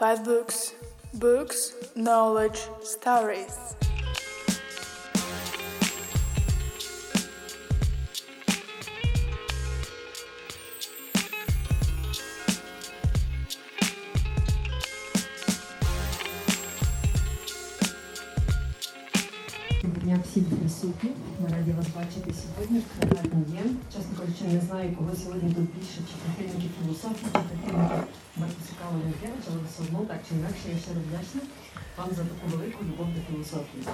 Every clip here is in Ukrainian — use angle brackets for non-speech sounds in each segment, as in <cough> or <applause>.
Five books. Books, knowledge, stories. Доброго дня всім присутні. Ми раді вас бачити сьогодні. Гарний день. Чесно кажучи, не знаю, кого сьогодні тут більше, чи прихильників філософії, чи прихильників Маркуса Кава Ленкевича, але все одно так чи інакше я щиро вдячна вам за таку велику любов до філософії.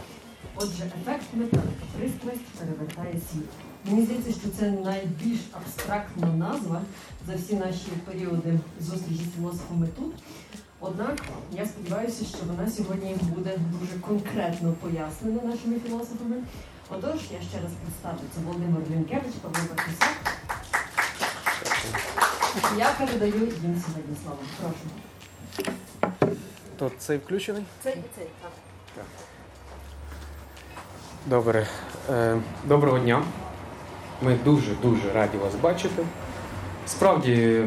Отже, ефект металика, пристрасть перевертає світ. Мені здається, що це найбільш абстрактна назва за всі наші періоди зустрічі з філософами тут. Однак я сподіваюся, що вона сьогодні буде дуже конкретно пояснена нашими філософами. Отож, я ще раз представлю, це Володимир Лінкевич, Павло Бартусак. Я передаю їм сьогодні слово. Прошу. То цей включений? Це і цей, так. Добре. Е, Доброго дня. Ми дуже-дуже раді вас бачити. Справді,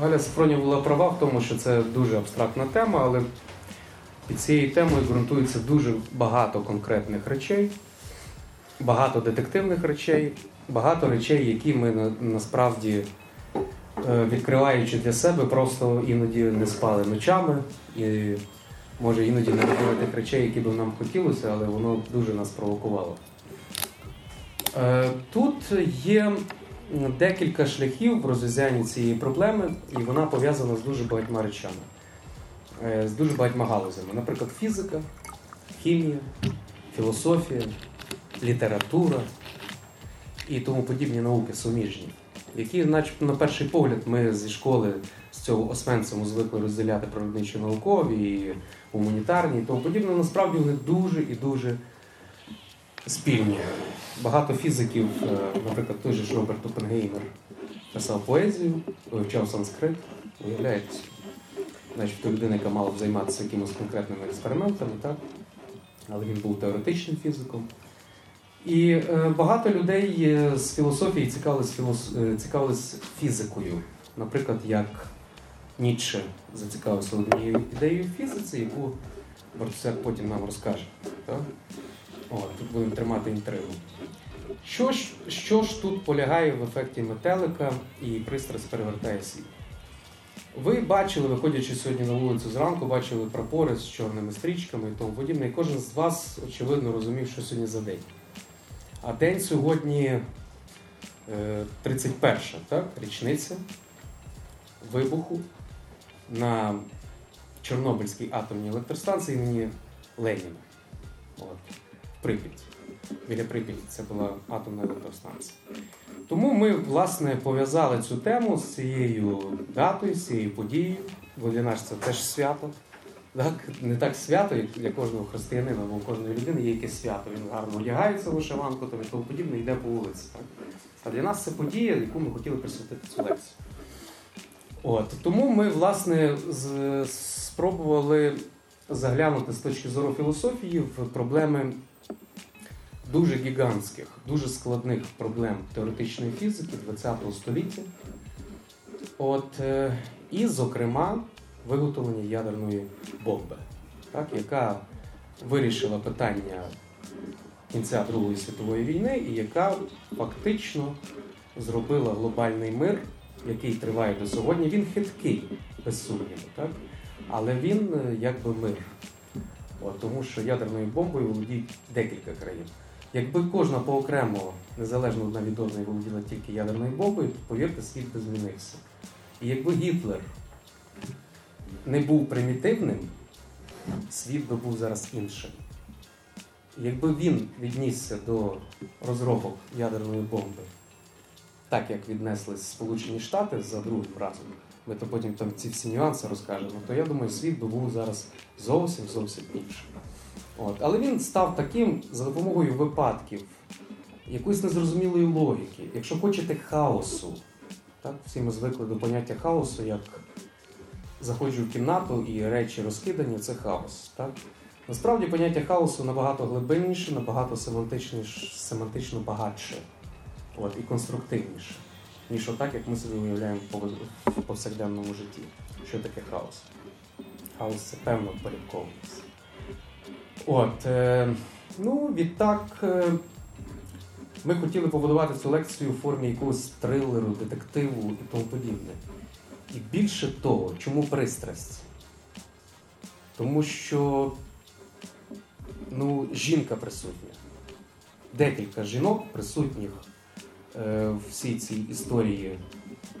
Галя Сафронів була права в тому, що це дуже абстрактна тема, але під цією темою ґрунтується дуже багато конкретних речей, багато детективних речей, багато речей, які ми на- насправді, е, відкриваючи для себе, просто іноді не спали ночами. І може іноді не робили речей, які би нам хотілося, але воно дуже нас провокувало. Е, Тут є декілька шляхів в розв'язанні цієї проблеми, і вона пов'язана з дуже багатьма речами, е, з дуже багатьма галузями. Наприклад, фізика, хімія, філософія, література і тому подібні науки суміжні, які, начебто, на перший погляд, ми зі школи цього освенциму звикли розділяти природничо-наукові і гуманітарні і тому подібне, насправді вони дуже і дуже спільні. Багато фізиків, е, наприклад, той же Роберт Оппенгеймер писав поезію, вивчав санскрит, уявляєте, начебто людина, яка мала б займатися якимось конкретними експериментами, так? але він був теоретичним фізиком. І е, багато людей е, з філософії цікавились, цікавились фізикою. Наприклад, як Ніцше зацікавився однією ідеєю фізиці, яку Бартусяк потім нам розкаже. Так? О, тут будемо тримати інтригу. Що ж, що ж тут полягає в ефекті метелика і пристрасть перевертає світ? Ви бачили, виходячи сьогодні на вулицю зранку, бачили прапори з чорними стрічками і тому подібне, і кожен з вас, очевидно, розумів, що сьогодні за день. А день сьогодні е, 31 так, річниця вибуху на Чорнобильській атомній електростанції імені Леніна. От, в Прип'яті. Біля Прип'яті це була атомна електростанція. Тому ми, власне, пов'язали цю тему з цією датою, з цією подією, бо для нас це теж свято. Так? Не так свято, як для кожного християнина, бо у кожної людини є якесь свято. Він гарно одягається в вишиванку тому подібне, йде по вулиці. Так? А для нас це подія, яку ми хотіли присвятити цю лекцію. От, тому ми, власне, з- спробували заглянути з точки зору філософії в проблеми дуже гігантських, дуже складних проблем теоретичної фізики ХХ століття. От, е, і, зокрема, виготовлення ядерної бомби, так, яка вирішила питання кінця Другої світової війни і яка фактично зробила глобальний мир, який триває до сьогодні. Він хиткий, без сумніву, так? але він е, якби мир. От, тому що ядерною бомбою володіють декілька країн. Якби кожна поокремо, незалежно одна від одної, володіла тільки ядерною бомбою, то повірте, світ би змінився. І якби Гітлер не був примітивним, світ би був зараз іншим. Якби він віднісся до розробок ядерної бомби, так як віднеслись Сполучені Штати за другим разом, ми то потім там ці всі нюанси розкажемо, то я думаю, світ би був зараз зовсім зовсім іншим. От. Але він став таким за допомогою випадків, якоїсь незрозумілої логіки, якщо хочете хаосу. Так? Всі ми звикли до поняття хаосу, як заходжу в кімнату і речі розкидані це хаос. Так? Насправді поняття хаосу набагато глибинніше, набагато семантично багатше от, і конструктивніше, ніж отак, як ми собі уявляємо в повсякденному житті. Що таке хаос? але це певно впорядковується. От, е, ну, відтак, е, ми хотіли побудувати цю лекцію в формі якогось трилеру, детективу і тому подібне. І більше того, чому пристрасть? Тому що ну, жінка присутня. Декілька жінок присутніх всій цій історії,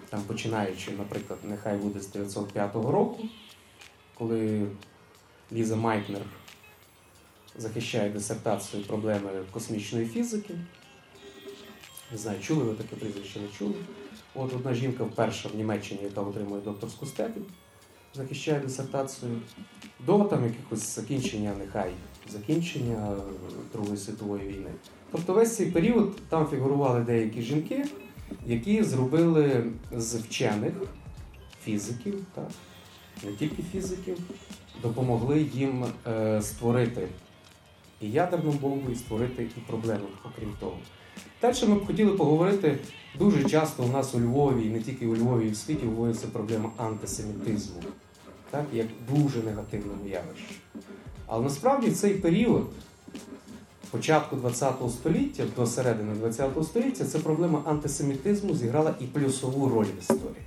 там, починаючи, наприклад, нехай буде з 905 року, коли Ліза Майкнер захищає дисертацію проблеми космічної фізики. Не знаю, чули ви таке прізвище, не чули. От одна жінка вперше в Німеччині, яка отримує докторську степінь, захищає дисертацію до там якихось закінчення, нехай закінчення е, Другої світової війни. Тобто весь цей період там фігурували деякі жінки, які зробили з вчених фізиків, так, не тільки фізиків, допомогли їм е, створити і ядерну бомбу, і створити і проблему, окрім того. Далі ми б хотіли поговорити дуже часто у нас у Львові, і не тільки у Львові, і в світі вводиться проблема антисемітизму, так, як дуже негативному явищі. Але насправді цей період, початку ХХ століття до середини ХХ століття, ця проблема антисемітизму зіграла і плюсову роль в історії.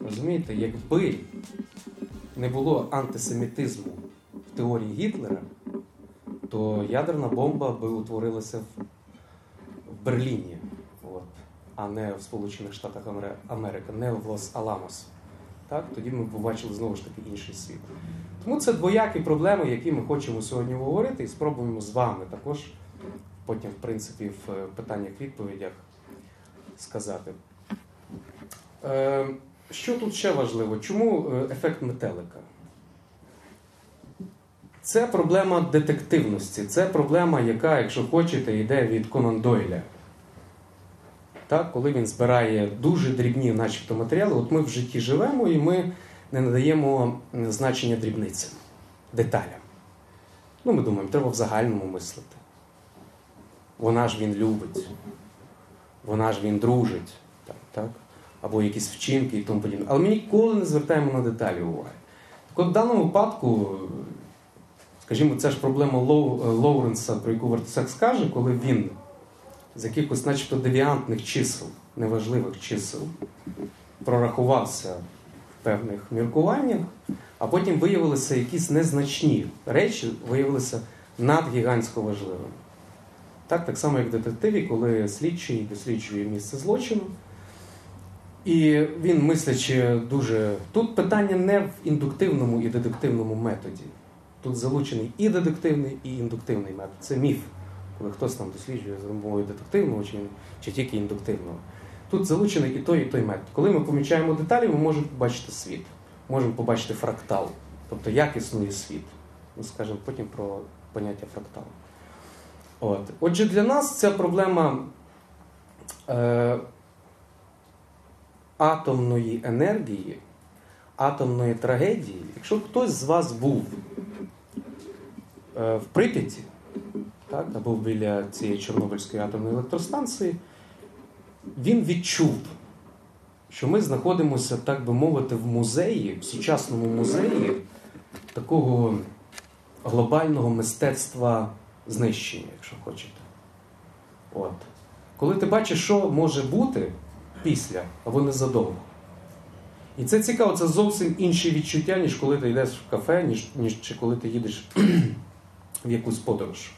Розумієте, якби не було антисемітизму в теорії Гітлера, то ядерна бомба би утворилася в, Берліні, от, а не в Сполучених Штатах Америки, не в Лос-Аламос. Так? Тоді ми побачили знову ж таки інший світ. Тому це двоякі проблеми, які ми хочемо сьогодні говорити, і спробуємо з вами також потім, в принципі, в е, питаннях-відповідях сказати. Е, що тут ще важливо? Чому е, ефект метелика? Це проблема детективності, це проблема, яка, якщо хочете, йде від Конан Дойля. Так, коли він збирає дуже дрібні, начебто, матеріали, от ми в житті живемо і ми не надаємо значення дрібницям, деталям. Ну, ми думаємо, треба в загальному мислити. Вона ж він любить, вона ж він дружить, так, так? або якісь вчинки і тому подібне. Але ми ніколи не звертаємо на деталі уваги. Так от в даному випадку, скажімо, це ж проблема Лоу, Лоуренса, про яку Вартусек скаже, коли він з якихось, начебто, девіантних чисел, неважливих чисел, прорахувався в певних міркуваннях, а потім виявилися якісь незначні речі, виявилися надгігантсько важливими. Так, так само, як в детективі, коли слідчий досліджує місце злочину. І він мислячи дуже. Тут питання не в індуктивному і дедуктивному методі. Тут залучений і дедуктивний, і індуктивний метод. Це міф, коли хтось там досліджує за мовою детективного чи, чи тільки індуктивного. Тут залучений і той, і той метод. Коли ми помічаємо деталі, ми можемо побачити світ, можемо побачити фрактал, тобто як існує світ. Ми скажемо потім про поняття фракталу. От. Отже, для нас ця проблема е, атомної енергії, атомної трагедії, якщо хтось з вас був е, в Прип'яті, так, або біля цієї Чорнобильської атомної електростанції, він відчув, що ми знаходимося, так би мовити, в музеї, в сучасному музеї такого глобального мистецтва знищення, якщо хочете. От. Коли ти бачиш, що може бути після або незадовго. І це цікаво, це зовсім інші відчуття, ніж коли ти йдеш в кафе, ніж, ніж чи коли ти їдеш <clears throat> в якусь подорож.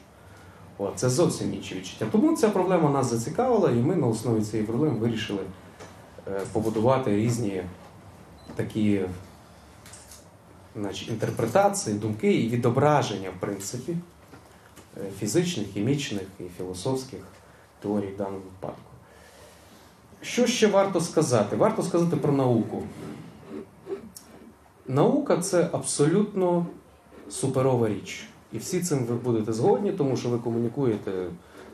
От, це зовсім інші відчуття. Тому ця проблема нас зацікавила, і ми на основі цієї проблеми вирішили е, побудувати різні такі значить, інтерпретації, думки і відображення, в принципі, е, фізичних, хімічних і філософських теорій в даному випадку. Що ще варто сказати? Варто сказати про науку. Наука це абсолютно суперова річ. І всі цим ви будете згодні, тому що ви комунікуєте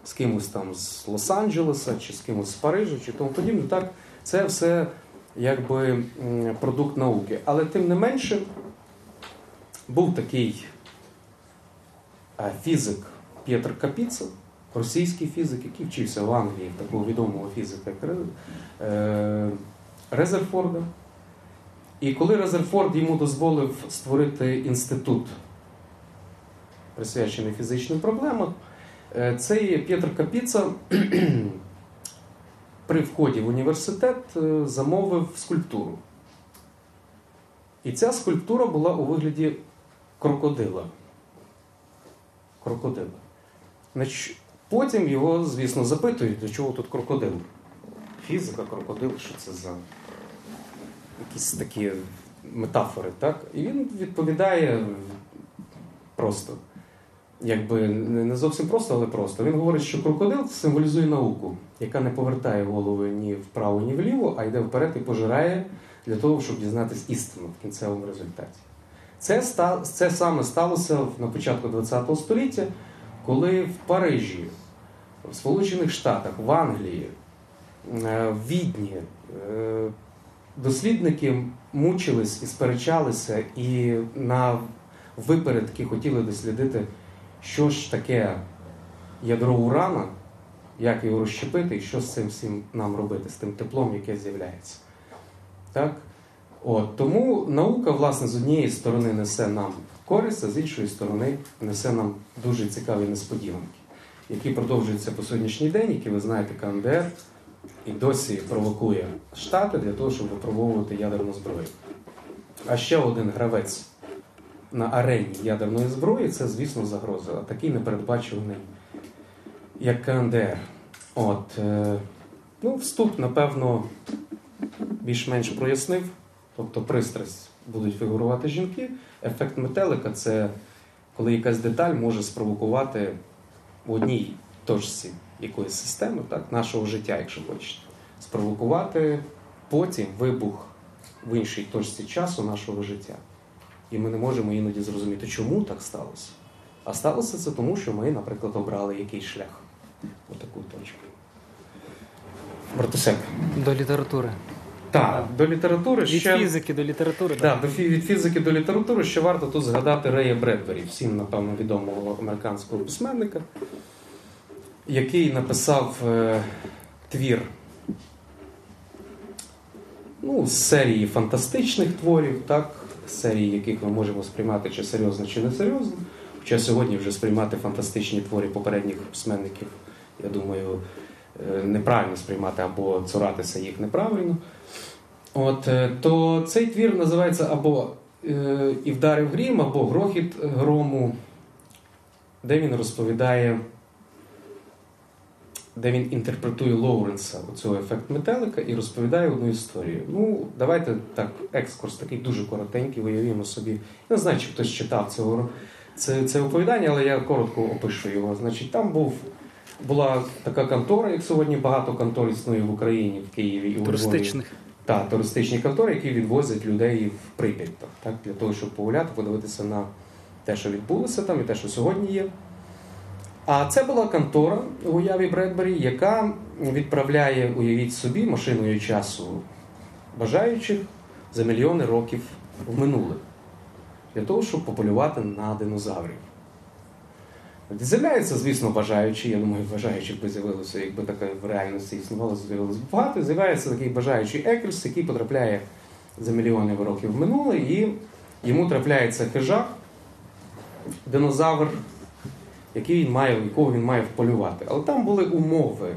з кимось там з Лос-Анджелеса, чи з кимось з Парижа, чи тому подібне. Так, це все якби продукт науки. Але тим не менше був такий фізик П'єтр Капіцин, російський фізик, який вчився в Англії, такого відомого фізика як е, Резерфорда. І коли Резерфорд йому дозволив створити інститут, присвячений фізичним проблемам, е, цей П'єтр Капіца <clears throat> при вході в університет е, замовив скульптуру. І ця скульптура була у вигляді крокодила. Крокодила. Значить, Потім його, звісно, запитують, для чого тут крокодил. Фізика, крокодил, що це за якісь такі метафори, так? І він відповідає просто. Якби не зовсім просто, але просто. Він говорить, що крокодил символізує науку, яка не повертає голови ні вправо, ні вліво, а йде вперед і пожирає для того, щоб дізнатися істину в кінцевому результаті. Це, це саме сталося на початку ХХ століття, коли в Парижі, в Сполучених Штатах, в Англії, е, в Відні е, дослідники мучились і сперечалися, і на випередки хотіли дослідити, що ж таке ядро урана, як його розщепити і що з цим всім нам робити, з тим теплом, яке з'являється. Так? От, тому наука, власне, з однієї сторони несе нам користь, а з іншої сторони несе нам дуже цікаві несподіванки, які продовжуються по сьогоднішній день, які ви знаєте, КНДР і досі провокує Штати для того, щоб випробовувати ядерну зброю. А ще один гравець на арені ядерної зброї це, звісно, загроза, а такий непередбачуваний, як КНДР. От, е, ну, вступ, напевно, більш-менш прояснив. Тобто пристрасть будуть фігурувати жінки. Ефект метелика це коли якась деталь може спровокувати в одній точці якоїсь системи, так, нашого життя, якщо хочете, спровокувати потім вибух в іншій точці часу нашого життя. І ми не можемо іноді зрозуміти, чому так сталося. А сталося це тому, що ми, наприклад, обрали якийсь шлях у таку точку. Братусек. До літератури. Так, до літератури Від ще. фізики до літератури. Да, до фі- від фізики до літератури ще варто тут згадати Рея Бредбері, всім, напевно, відомого американського письменника, який написав е, твір ну, з серії фантастичних творів, так, серії, яких ми можемо сприймати чи серйозно, чи не серйозно. Хоча сьогодні вже сприймати фантастичні твори попередніх письменників, я думаю, е, неправильно сприймати або цуратися їх неправильно. От, е, то цей твір називається або е, І вдарив грім, або Грохіт грому, де він розповідає, де він інтерпретує Лоуренса, оцього ефект метелика, і розповідає одну історію. Ну, давайте так, екскурс такий дуже коротенький, виявімо собі. Я не знаю, чи хтось читав цього, це, це оповідання, але я коротко опишу його. Значить, там був. Була така контора, як сьогодні багато контор існує в Україні, в Києві і у. Туристичних. Так, туристичні контори, які відвозять людей в Прип'ять, так, для того, щоб погуляти, подивитися на те, що відбулося там, і те, що сьогодні є. А це була контора в уяві Бредбері, яка відправляє, уявіть собі, машиною часу бажаючих за мільйони років в минуле, для того, щоб пополювати на динозаврів. З'являються, звісно, бажаючі. Я думаю, бажаючих би з'явилося, якби таке в реальності існувало, з'явилося багато. З'являється такий бажаючий Екельс, який потрапляє за мільйони років в минуле, і йому трапляється хижак, динозавр, який він має, якого він має вполювати. Але там були умови.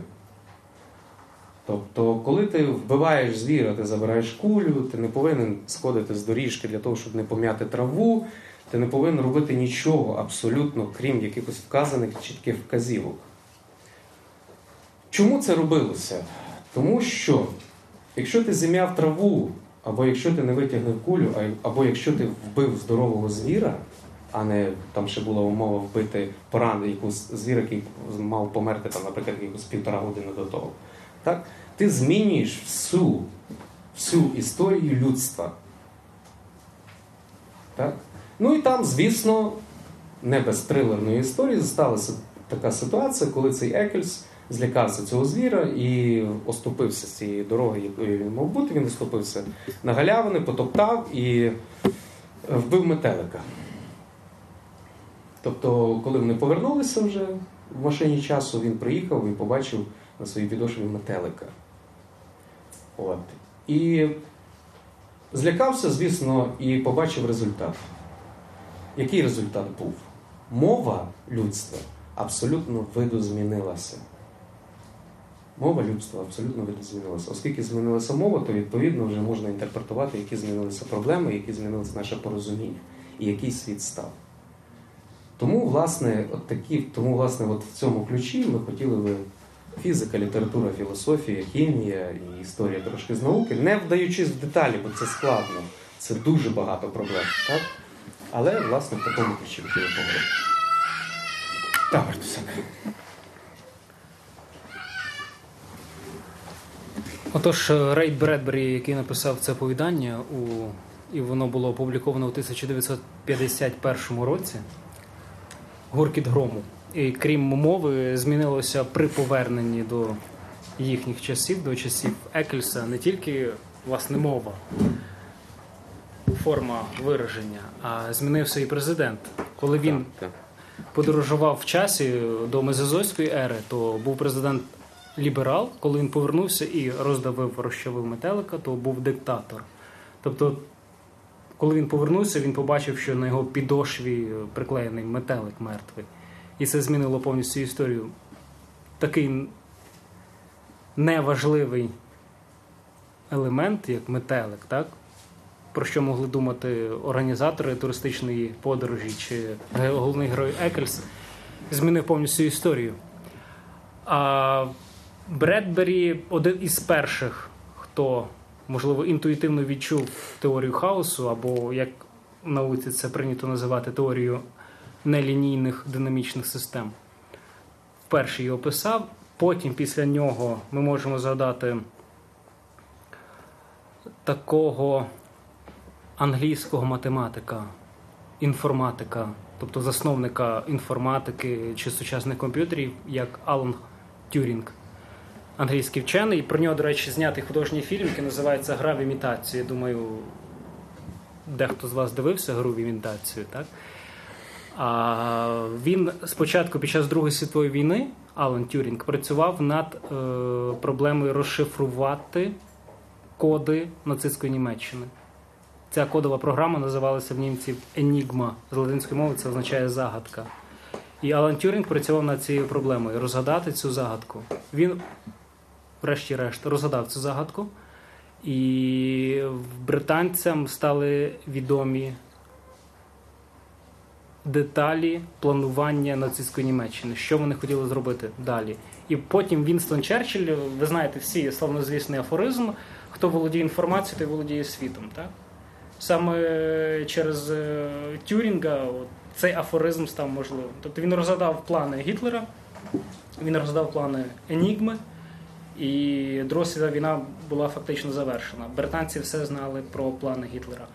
Тобто, коли ти вбиваєш звіра, ти забираєш кулю, ти не повинен сходити з доріжки для того, щоб не пом'яти траву, ти не повинен робити нічого абсолютно, крім якихось вказаних чітких вказівок. Чому це робилося? Тому що якщо ти зім'яв траву, або якщо ти не витягнув кулю, або якщо ти вбив здорового звіра, а не там ще була умова вбити порану якусь звір, який мав померти, там, наприклад, якусь півтора години до того. Так? Ти змінюєш всю, всю історію людства. Так? Ну і там, звісно, не без трилерної історії сталася така ситуація, коли цей Екельс злякався цього звіра і оступився з цієї дороги, якою він мав бути. Він оступився на галявини, потоптав і вбив метелика. Тобто, коли вони повернулися вже в машині часу, він приїхав і побачив на своїй підошві метелика. От. І Злякався, звісно, і побачив результат. Який результат був? Мова людства абсолютно видозмінилася. Мова людства абсолютно видозмінилася. Оскільки змінилася мова, то відповідно вже можна інтерпретувати, які змінилися проблеми, які змінилося наше порозуміння і який світ став. Тому, власне, от такі, тому, власне, от в цьому ключі ми хотіли би фізика, література, філософія, хімія і історія трошки з науки, не вдаючись в деталі, бо це складно, це дуже багато проблем. Так? Але, власне, в такому ключі хотіли поговорити. Так, Бартусяк. Отож, Рей Бредбері, який написав це повідання, у... і воно було опубліковано у 1951 році. Гуркіт грому. І крім мови, змінилося при поверненні до їхніх часів, до часів Екельса, не тільки власне мова, форма вираження, а змінився і президент. Коли він Так, подорожував в часі до Мезозойської ери, то був президент ліберал. Коли він повернувся і роздавив розчавив метелика, то був диктатор. Тобто, коли він повернувся, він побачив, що на його підошві приклеєний метелик мертвий. І це змінило повністю історію. Такий неважливий елемент, як метелик, так? про що могли думати організатори туристичної подорожі чи головний герой Екельс, змінив повністю історію. А Бредбері один із перших, хто, можливо, інтуїтивно відчув теорію хаосу, або, як в науці це прийнято називати теорію нелінійних динамічних систем. Вперше її описав. Потім після нього ми можемо згадати такого англійського математика, інформатика, тобто засновника інформатики чи сучасних комп'ютерів, як Алан Тюрінг, англійський вчений. Про нього, до речі, знятий художній фільм, який називається Гра в імітацію. Я думаю, дехто з вас дивився гру в імітацію, так? А він спочатку, під час Другої світової війни, Алан Тюрінг працював над е, проблемою розшифрувати коди нацистської Німеччини. Ця кодова програма називалася в німців Enigma. З латинської мови це означає загадка. І Алан Тюрінг працював над цією проблемою розгадати цю загадку. Він, врешті-решт, розгадав цю загадку, і британцям стали відомі деталі планування нацистської Німеччини, що вони хотіли зробити далі. І потім Вінстон Черчилль, ви знаєте, всі славнозвісний афоризм, хто володіє інформацією, той володіє світом. Так? Саме через е, Тюрінга цей афоризм став можливим. Тобто він розгадав плани Гітлера, він розгадав плани Енігми, і Друга війна була фактично завершена. Британці все знали про плани Гітлера.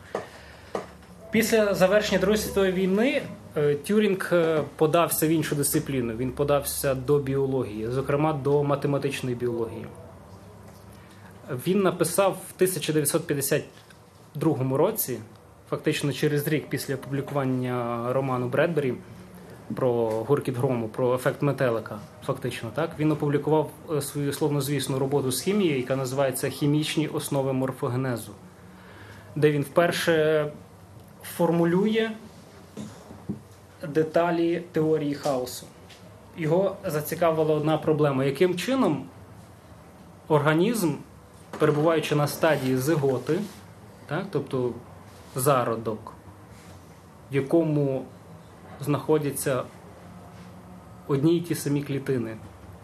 Після завершення Другої світової війни е, Тюрінг е, подався в іншу дисципліну. Він подався до біології, зокрема до математичної біології. Він написав в 1952 році, фактично через рік після опублікування роману Бредбері про гуркіт грому, про ефект метелика. Фактично, так він опублікував е, свою словнозвісну роботу з хімії, яка називається Хімічні основи морфогенезу, де він вперше формулює деталі теорії хаосу. Його зацікавила одна проблема: яким чином організм, перебуваючи на стадії зиготи, так, тобто зародок, в якому знаходяться одні й ті самі клітини.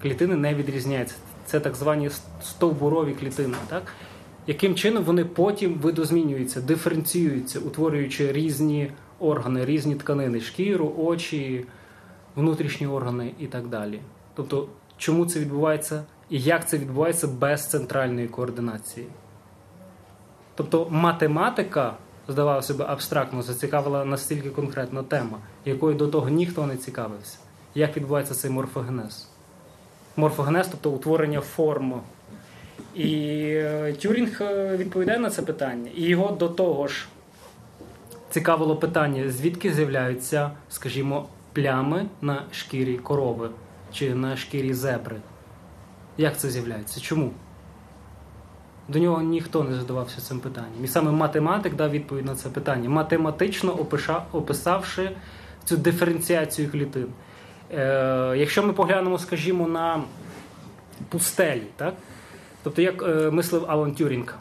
Клітини не відрізняються. Це так звані стовбурові клітини. Так? Яким чином вони потім видозмінюються, диференціюються, утворюючи різні органи, різні тканини, шкіру, очі, внутрішні органи і так далі. Тобто, чому це відбувається і як це відбувається без центральної координації? Тобто математика, здавалося б, абстрактно зацікавила настільки конкретна тема, якою до того ніхто не цікавився. Як відбувається цей морфогенез? Морфогенез, тобто утворення форм. І е, Тюрінг е, відповідає на це питання. І його до того ж цікавило питання, звідки з'являються, скажімо, плями на шкірі корови чи на шкірі зебри. Як це з'являється? Чому? До нього ніхто не задавався цим питанням. І саме математик дав відповідь на це питання, математично описавши цю диференціацію клітин. Е, якщо ми поглянемо, скажімо, на пустелі, так? тобто як е, мислив Алан Тюрінг,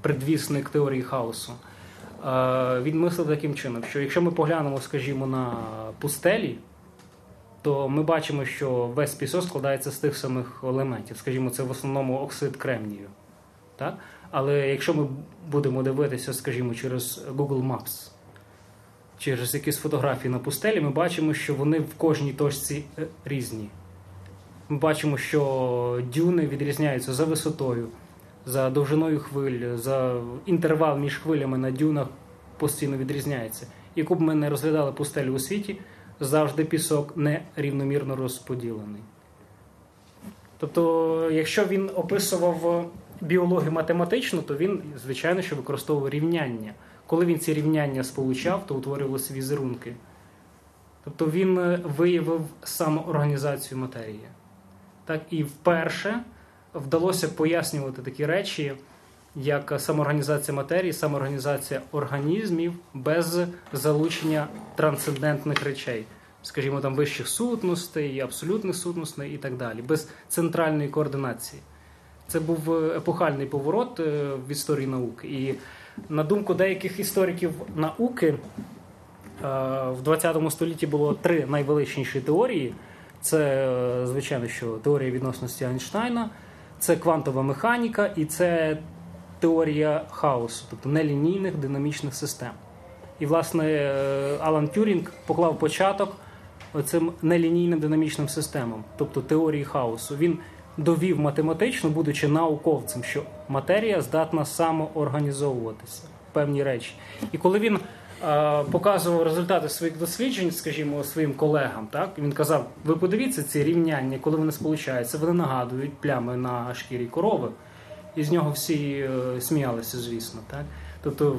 предвісник теорії хаосу, е, він мислив таким чином, що якщо ми поглянемо, скажімо, на пустелі, то ми бачимо, що весь пісок складається з тих самих елементів. Скажімо, це в основному оксид кремнію. Так? Але якщо ми будемо дивитися, скажімо, через Google Maps, через якісь фотографії на пустелі, ми бачимо, що вони в кожній точці е, різні. Ми бачимо, що дюни відрізняються за висотою, за довжиною хвиль, за інтервал між хвилями на дюнах постійно відрізняється. Яку б ми не розглядали пустелю у світі, завжди пісок нерівномірно розподілений. Тобто, якщо він описував біологію математично, то він, звичайно, що використовував рівняння. Коли він ці рівняння сполучав, то утворювалися візерунки. Тобто він е, виявив самоорганізацію матерії. Так, і вперше вдалося пояснювати такі речі, як самоорганізація матерії, самоорганізація організмів без залучення трансцендентних речей, скажімо, там вищих сутностей, абсолютних сутностей і так далі, без центральної координації. Це був е, епохальний поворот е, в історії науки. І на думку деяких істориків науки, е, в 20 столітті було три найвеличніші теорії. Це, звичайно, що теорія відносності Айнштайна, це квантова механіка і це теорія хаосу, тобто нелінійних динамічних систем. І, власне, Алан Тюрінг поклав початок цим нелінійним динамічним системам, тобто теорії хаосу. Він довів математично, будучи науковцем, що матерія здатна самоорганізовуватися певні речі. І коли він е, показував результати своїх досліджень, скажімо, своїм колегам, так він казав: ви подивіться ці рівняння, коли вони сполучаються, вони нагадують плями на шкірі корови. І з нього всі е, сміялися, звісно. Так? Тобто,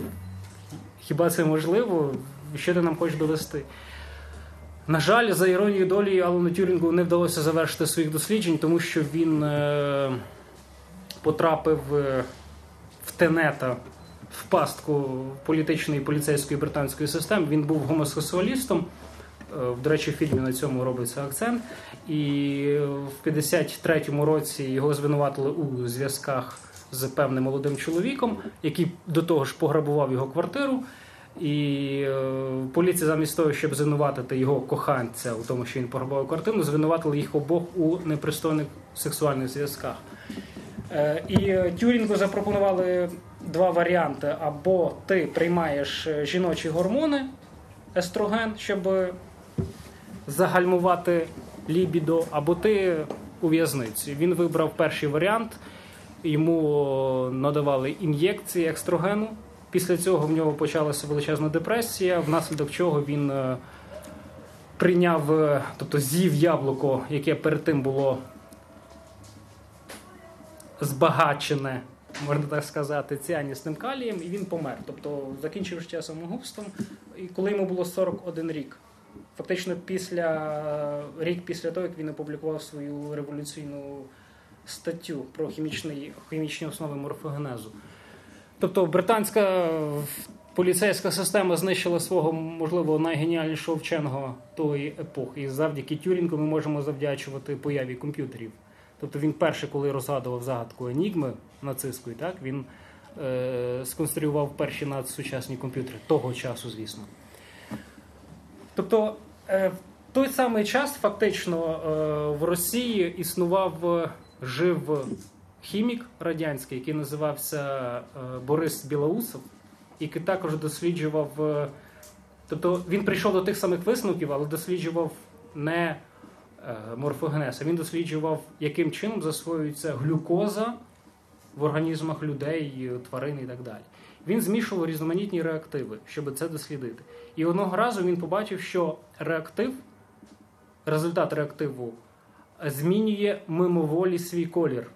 хіба це можливо? Що ти нам хочеш довести? На жаль, за іронією долі Алану Тюрінгу не вдалося завершити своїх досліджень, тому що він е, потрапив е, в тенета, в пастку політичної і поліцейської британської системи. Він був гомосексуалістом. Е, До речі, в фільмі на цьому робиться акцент. І в 53-му році його звинуватили у зв'язках з певним молодим чоловіком, який до того ж пограбував його квартиру. І е, поліція замість того, щоб звинуватити його коханця у тому, що він пограбував квартиру, звинуватили їх обох у непристойних сексуальних зв'язках. Е, І Тюрінгу запропонували два варіанти: або ти приймаєш е, жіночі гормони, естроген, щоб загальмувати лібідо, або ти у в'язниці. Він вибрав перший варіант, йому надавали ін'єкції екстрогену. Після цього в нього почалася величезна депресія, внаслідок чого він е, прийняв, е, тобто з'їв яблуко, яке перед тим було збагачене, можна так сказати, ціанісним калієм, і він помер. Тобто закінчив життя самогубством, і коли йому було 41 рік. Фактично, після рік після того, як він опублікував свою революційну статтю про хімічний, хімічні основи морфогенезу. Тобто британська поліцейська система знищила свого, можливо, найгеніальнішого вченого тої епохи. І завдяки Тюрінгу ми можемо завдячувати появі комп'ютерів. Тобто він перший, коли розгадував загадку Енігми нацистської, так він е, сконструював перші надсучасні комп'ютери того часу, звісно. Тобто, е, в той самий час фактично е, в Росії існував е, жив хімік радянський, який називався е, Борис Білоусов, який також досліджував. е, Тобто він прийшов до тих самих висновків, але досліджував не е, морфогенез, а він досліджував, яким чином засвоюється глюкоза в організмах людей, тварин і так далі. Він змішував різноманітні реактиви, щоб це дослідити. І одного разу він побачив, що реактив, результат реактиву змінює мимоволі свій колір.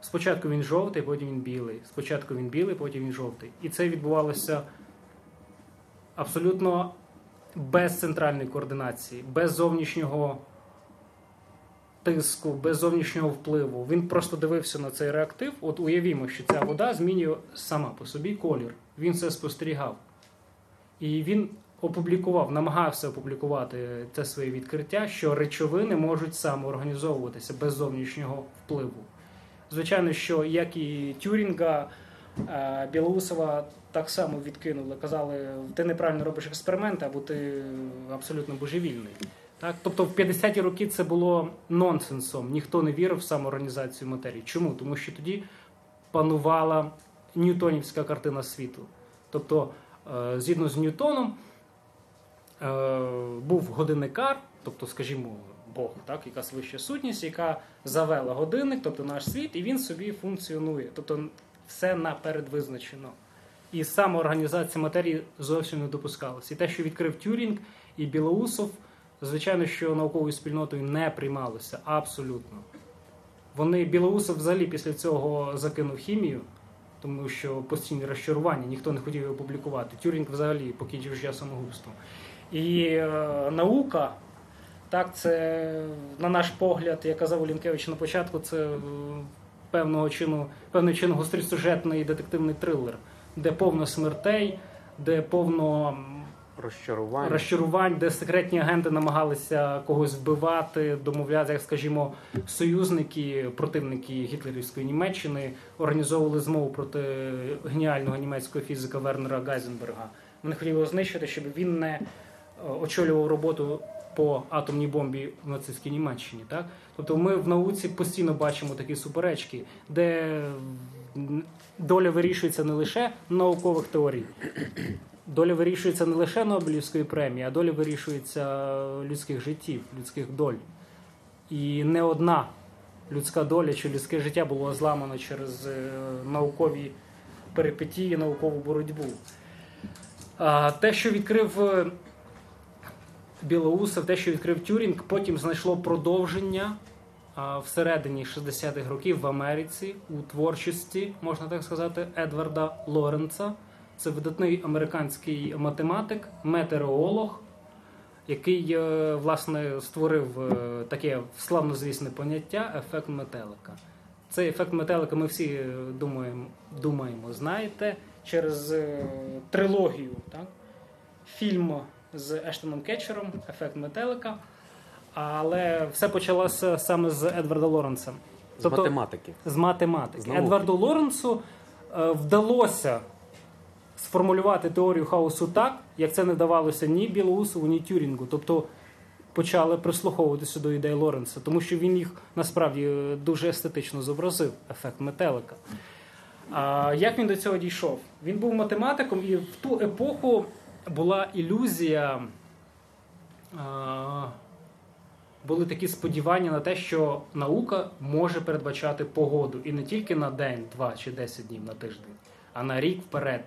Спочатку він жовтий, потім він білий. Спочатку він білий, потім він жовтий. І це відбувалося абсолютно без центральної координації, без зовнішнього тиску, без зовнішнього впливу. Він просто дивився на цей реактив. От уявімо, що ця вода змінює сама по собі колір. Він це спостерігав. І він опублікував, намагався опублікувати це своє відкриття, що речовини можуть самоорганізовуватися без зовнішнього впливу. Звичайно, що як і Тюрінга, е, Білоусова так само відкинули. Казали, ти неправильно робиш експерименти, або ти абсолютно божевільний. Так? Тобто в 50-ті роки це було нонсенсом. Ніхто не вірив в самоорганізацію матерії. Чому? Тому що тоді панувала ньютонівська картина світу. Тобто, е, згідно з Ньютоном, е, був годинникар, тобто, скажімо, Бог, так, якась вища сутність, яка завела годинник, тобто наш світ, і він собі функціонує. Тобто все наперед визначено. І самоорганізація матерії зовсім не допускалася. І те, що відкрив Тюрінг і Білоусов, звичайно, що науковою спільнотою не приймалося абсолютно. Вони Білоусов взагалі після цього закинув хімію, тому що постійні розчарування, ніхто не хотів його публікувати. Тюрінг взагалі покінчив життя самогубством. І е, наука, так, це, на наш погляд, як казав Олінкевич на початку, це е, певного чину, певний чин гостросюжетний детективний трилер, де повно смертей, де повно м, Розчарування. розчарувань, де секретні агенти намагалися когось вбивати, домовлятися, як скажімо, союзники, противники гітлерівської Німеччини організовували змову проти геніального німецького фізика Вернера Гайзенберга. Вони хотіли його знищити, щоб він не е, очолював роботу по атомній бомбі в нацистській Німеччині. Так? Тобто ми в науці постійно бачимо такі суперечки, де доля вирішується не лише наукових теорій, доля вирішується не лише Нобелівської премії, а доля вирішується людських життів, людських доль. І не одна людська доля чи людське життя було зламано через е, наукові перипетії, наукову боротьбу. Те, що відкрив е, Білоусов, те, що відкрив Тюрінг, потім знайшло продовження всередині 60-х років в Америці у творчості, можна так сказати, Едварда Лоренца. Це видатний американський математик, метеоролог, який е, власне створив е, таке славнозвісне поняття ефект метелика. Цей ефект метелика ми всі е, думаємо, думаємо знаєте, через трилогію. Так? Фільм з Ештоном Кетчером Ефект метелика. Але все почалося саме з Едварда Лоренса. З математики. З математики. З. Едварду Лоренсу е, вдалося сформулювати теорію хаосу так, як це не давалося ні Білоусову, ні Тюрінгу. Тобто почали прислуховуватися до ідей Лоренса, тому що він їх насправді е, дуже естетично зобразив, ефект метелика. А як він до цього дійшов? Він був математиком, і в ту епоху була ілюзія. Були такі сподівання на те, що наука може передбачати погоду і не тільки на день, два чи десять днів на тиждень, а на рік вперед.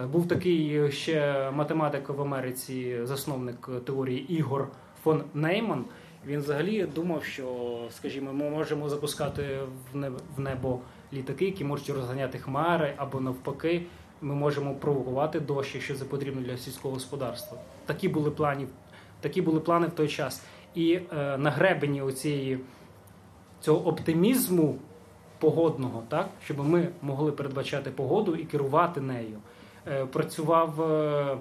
Е, Був такий ще математик в Америці, засновник теорії Ігор фон Нейман. Він взагалі думав, що, скажімо, ми можемо запускати в небо літаки, які можуть розганяти хмари, або навпаки, ми можемо провокувати дощ, якщо це потрібно для сільського господарства. Такі були плані, такі були плани в той час. І е, на гребені оцієї цього оптимізму погодного, так, щоб ми могли передбачати погоду і керувати нею, е, працював е,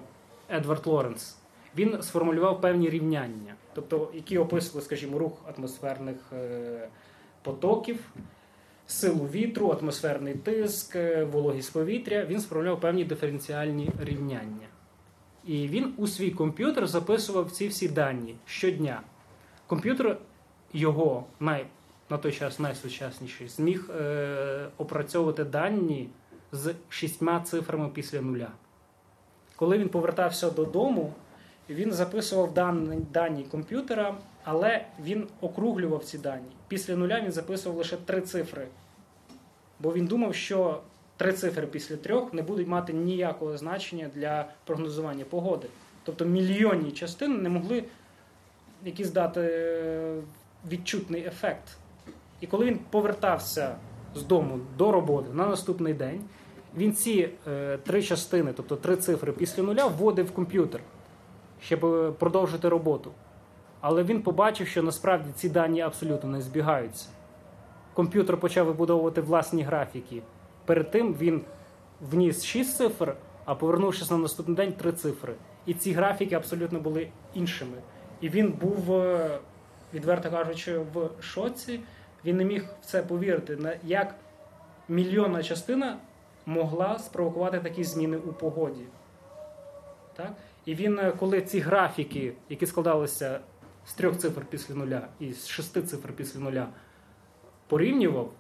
Едвард Лоренс. Він сформулював певні рівняння, тобто які описували, скажімо, рух атмосферних е, потоків, силу вітру, атмосферний тиск, е, вологість повітря. Він сформулював певні диференціальні рівняння. І він у свій комп'ютер записував ці всі дані щодня. Комп'ютер його най, на той час найсучасніший зміг е, опрацьовувати дані з шістьма цифрами після нуля. Коли він повертався додому, він записував дані, дані комп'ютера, але він округлював ці дані. Після нуля він записував лише три цифри. Бо він думав, що три цифри після трьох не будуть мати ніякого значення для прогнозування погоди. Тобто мільйонні частини не могли якийсь дати е, відчутний ефект. І коли він повертався з дому до роботи на наступний день, він ці е, три частини, тобто три цифри після нуля, вводив в комп'ютер, щоб е, продовжити роботу. Але він побачив, що насправді ці дані абсолютно не збігаються. Комп'ютер почав вибудовувати власні графіки. Перед тим він вніс 6 цифр, а повернувшись на наступний день 3 цифри. І ці графіки абсолютно були іншими. І він був, е, відверто кажучи, в шоці. Він не міг в це повірити, як мільйонна частина могла спровокувати такі зміни у погоді. Так? І він, е, коли ці графіки, які складалися з трьох цифр після нуля і з шести цифр після нуля, порівнював,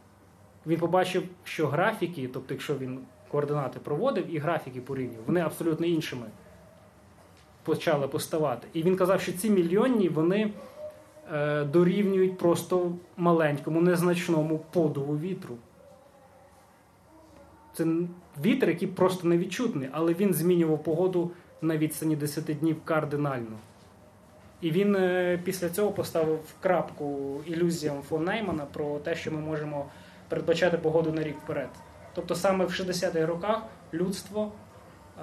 він побачив, що графіки, тобто, якщо він координати проводив і графіки порівнював, вони абсолютно іншими почали поставати. І він казав, що ці мільйонні вони е, дорівнюють просто маленькому, незначному подуву вітру. Це вітер, який просто невідчутний, але він змінював погоду на відстані 10 днів кардинально. І він е, після цього поставив крапку ілюзіям фон Неймана про те, що ми можемо передбачати погоду на рік вперед. Тобто саме в 60-х роках людство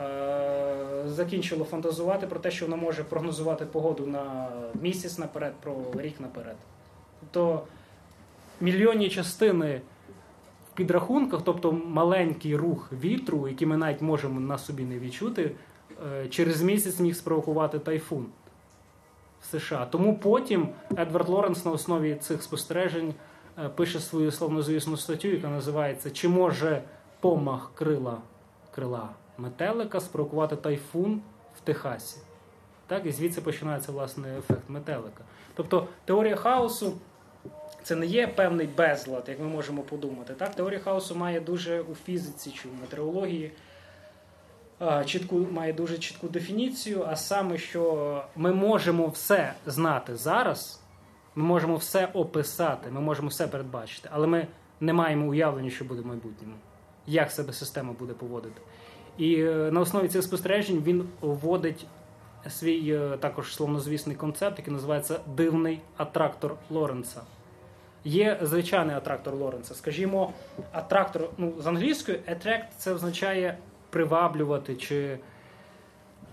е, закінчило фантазувати про те, що воно може прогнозувати погоду на місяць наперед, про рік наперед. Тобто мільйонні частини в підрахунках, тобто маленький рух вітру, який ми навіть можемо на собі не відчути, е, через місяць міг спровокувати тайфун в США. Тому потім Едвард Лоренс на основі цих спостережень е, пише свою славнозвісну статтю, яка називається Чи може помах крила крила метелика спровокувати тайфун в Техасі? Так, і звідси починається власне ефект метелика. Тобто теорія хаосу це не є певний безлад, як ми можемо подумати. Так, теорія хаосу має дуже у фізиці чи в метеорології чітку має дуже чітку дефініцію, а саме, що ми можемо все знати зараз, ми можемо все описати, ми можемо все передбачити, але ми не маємо уявлення, що буде в майбутньому, як себе система буде поводити. І е, на основі цих спостережень він вводить свій е, також словнозвісний концепт, який називається дивний атрактор Лоренца. Є звичайний атрактор Лоренца. Скажімо, атрактор ну, з англійської attract це означає приваблювати чи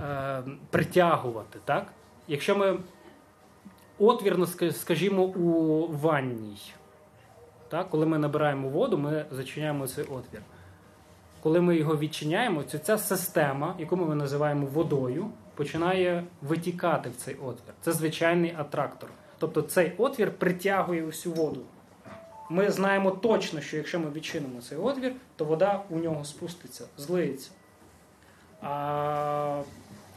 е, притягувати. Так? Якщо ми отвір, ну, скажімо, у ванній, так? коли ми набираємо воду, ми зачиняємо цей отвір. Коли ми його відчиняємо, то ця система, яку ми називаємо водою, починає витікати в цей отвір. Це звичайний атрактор. Тобто цей отвір притягує усю воду. Ми знаємо точно, що якщо ми відчинимо цей отвір, то вода у нього спуститься, злиється. А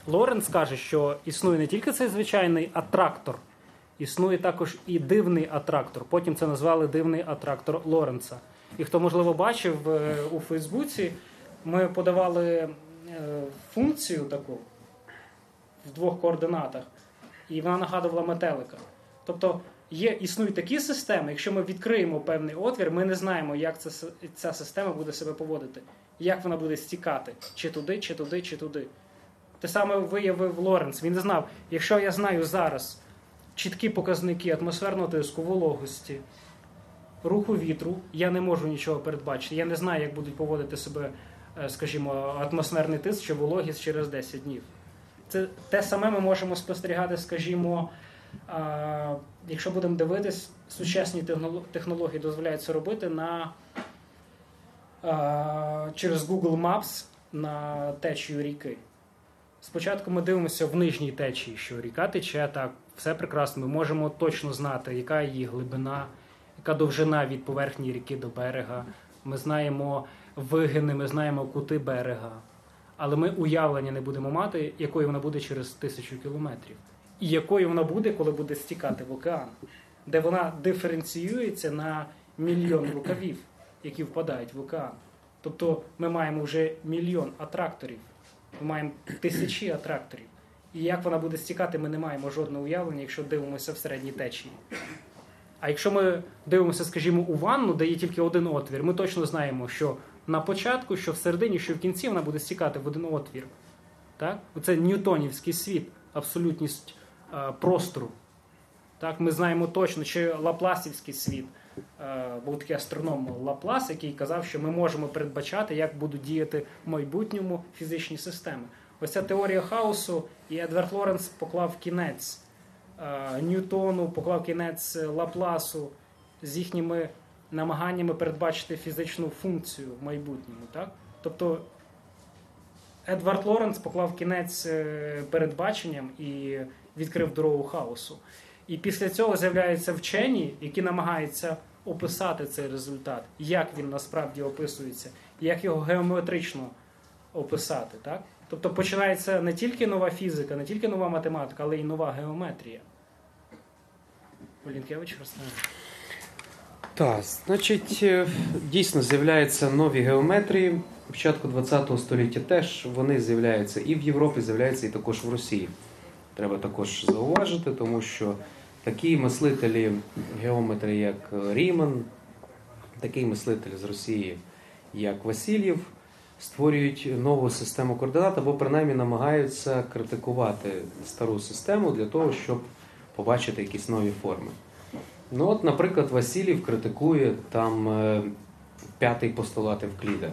Лоренц каже, що існує не тільки цей звичайний атрактор, існує також і дивний атрактор. Потім це назвали дивний атрактор Лоренца. І хто, можливо, бачив е, у Фейсбуці, ми подавали е, функцію таку в двох координатах, і вона нагадувала метелика. Тобто є, існують такі системи, якщо ми відкриємо певний отвір, ми не знаємо, як ця, ця система буде себе поводити, як вона буде стікати, чи туди, чи туди, чи туди. Те саме виявив Лоренц. Він знав, якщо я знаю зараз чіткі показники атмосферного тиску, вологості, руху вітру, я не можу нічого передбачити. Я не знаю, як будуть поводити себе, е, скажімо, атмосферний тиск чи вологість через 10 днів. Це те саме ми можемо спостерігати, скажімо, якщо будемо дивитись, сучасні технології дозволяють це робити на, а, через Google Maps на течію ріки. Спочатку ми дивимося в нижній течії, що ріка тече так, все прекрасно. Ми можемо точно знати, яка її глибина, яка довжина від поверхні ріки до берега. Ми знаємо вигини, ми знаємо кути берега. Але ми уявлення не будемо мати, якою вона буде через тисячу кілометрів. І якою вона буде, коли буде стікати в океан, де вона диференціюється на мільйон рукавів, які впадають в океан. Тобто ми маємо вже мільйон атракторів, ми маємо тисячі атракторів. І як вона буде стікати, ми не маємо жодного уявлення, якщо дивимося в середній течії. А якщо ми дивимося, скажімо, у ванну, де є тільки один отвір, ми точно знаємо, що на початку, що всередині, що в кінці вона буде стікати в один отвір. Так? Це ньютонівський світ, абсолютність простору. Так? Ми знаємо точно, чи лапласівський світ. Е, був такий астроном Лаплас, який казав, що ми можемо передбачати, як будуть діяти в майбутньому фізичні системи. Ось ця теорія хаосу, і Едвард Лоренс поклав кінець е, Ньютону, поклав кінець Лапласу з їхніми намаганнями передбачити фізичну функцію в майбутньому. Так? Тобто Едвард Лоренц поклав кінець е, передбаченням і відкрив дорогу хаосу. І після цього з'являються вчені, які намагаються описати цей результат, як він насправді описується, як його геометрично описати. Так? Тобто починається не тільки нова фізика, не тільки нова математика, але й нова геометрія. Олінкевич розкаже. Так, значить, е, дійсно з'являються нові геометрії. Початку ХХ століття теж вони з'являються і в Європі, з'являються і також в Росії. Треба також зауважити, тому що такі мислителі, геометри, як Ріман, такий мислитель з Росії, як Васильєв, створюють нову систему координат або принаймні намагаються критикувати стару систему для того, щоб побачити якісь нові форми. Ну от, наприклад, Васильєв критикує там е, п'ятий постулат Евкліда,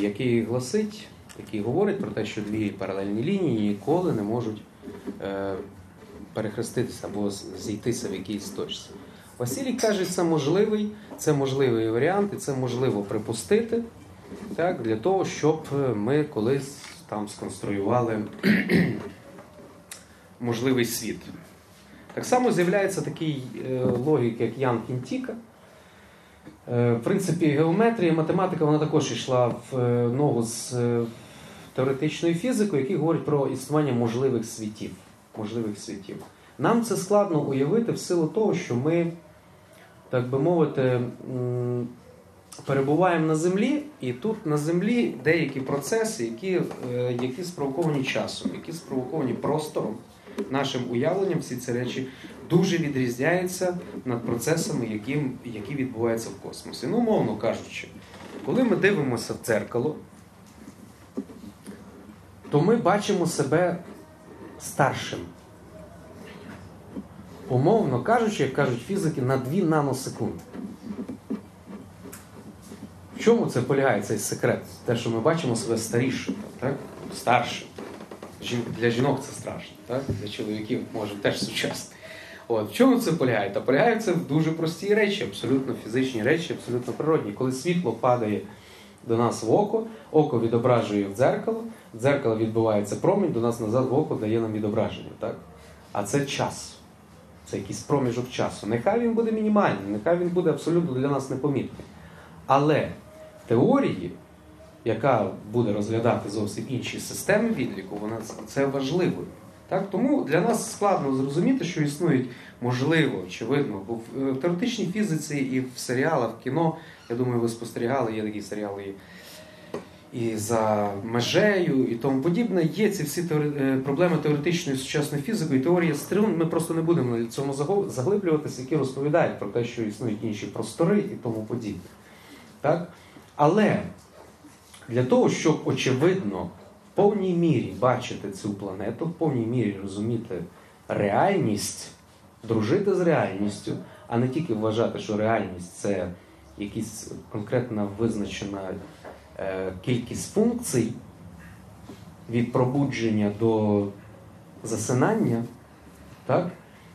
який гласить, який говорить про те, що дві паралельні лінії ніколи не можуть е, перехреститися або зійтися в якійсь точці. Василій каже, це можливий, це можливий варіант, і це можливо припустити так, для того, щоб е, ми колись там сконструювали <clears throat> можливий світ. Так само з'являється такий е, логік, як Ян Кінтіка. Е, в принципі, геометрія, математика вона також йшла в ногу з теоретичною фізикою, які говорять про існування можливих світів. Можливих світів. Нам це складно уявити в силу того, що ми, так би мовити, перебуваємо на землі, і тут на землі деякі процеси, які, е, які спровоковані часом, які спровоковані простором нашим уявленням всі ці речі дуже відрізняються над процесами, які, які відбуваються в космосі. Ну, умовно кажучи, коли ми дивимося в дзеркало, то ми бачимо себе старшим. Умовно кажучи, як кажуть фізики, на 2 наносекунди. В чому це полягає цей секрет? Те, що ми бачимо себе старішим, так? старшим. Для жінок це страшно, так? для чоловіків може теж сучасно. От. В чому це полягає? Та полягає це в дуже простій речі, абсолютно фізичні речі, абсолютно природні. Коли світло падає до нас в око, око відображує в дзеркало, в дзеркало відбувається промінь, до нас назад в око дає нам відображення. Так? А це час. Це якийсь проміжок часу. Нехай він буде мінімальний, нехай він буде абсолютно для нас непомітний. Але в теорії, яка буде розглядати зовсім інші системи відліку, вона це важливо. Так? Тому для нас складно зрозуміти, що існують, можливо, очевидно, бо в е, теоретичній фізиці і в серіалах, в кіно, я думаю, ви спостерігали, є такі серіали і за межею, і тому подібне. Є ці всі теори... е, проблеми теоретичної сучасної фізики і теорія струн. Ми просто не будемо на цьому заглиблюватися, які розповідають про те, що існують інші простори і тому подібне. Так? Але для того, щоб очевидно в повній мірі бачити цю планету, в повній мірі розуміти реальність, дружити з реальністю, а не тільки вважати, що реальність це якась конкретна визначена е, кількість функцій від пробудження до засинання, так?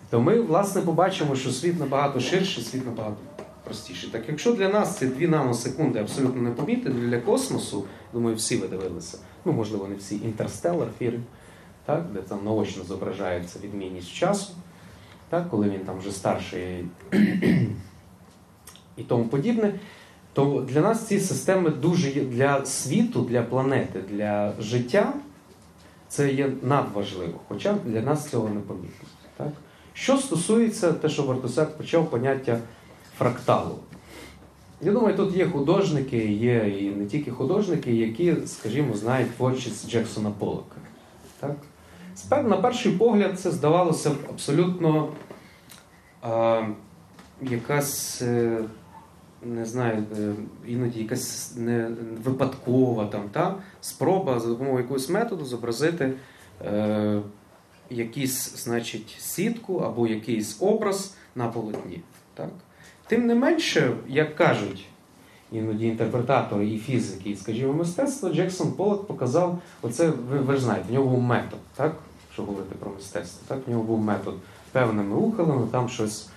то ми, власне, побачимо, що світ набагато ширший, світ набагато простіший. Так якщо для нас ці дві наносекунди абсолютно непомітні, для космосу, думаю, всі ви дивилися, ну, можливо, не всі, інтерстеллар фільм, так, де там наочно зображається відмінність часу, так, коли він там вже старший і тому подібне, то для нас ці системи дуже для світу, для планети, для життя це є надважливо, хоча для нас цього не помітно. Що стосується те, що Вартусяк почав поняття фракталу. Я думаю, тут є художники, є і не тільки художники, які, скажімо, знають творчість Джексона Полока. Так? На перший погляд, це здавалося б абсолютно а, якась, е, не знаю, е, іноді якась не, випадкова там, та, спроба за допомогою якогось методу зобразити е, якийсь, значить, сітку або якийсь образ на полотні. Так? Тим не менше, як кажуть іноді інтерпретатори і фізики, і, скажімо, мистецтво, Джексон Поллок показав, оце ви, ви ж знаєте, в нього був метод. Так? якщо говорити про мистецтво. Так, в нього був метод певними ухилами, там щось,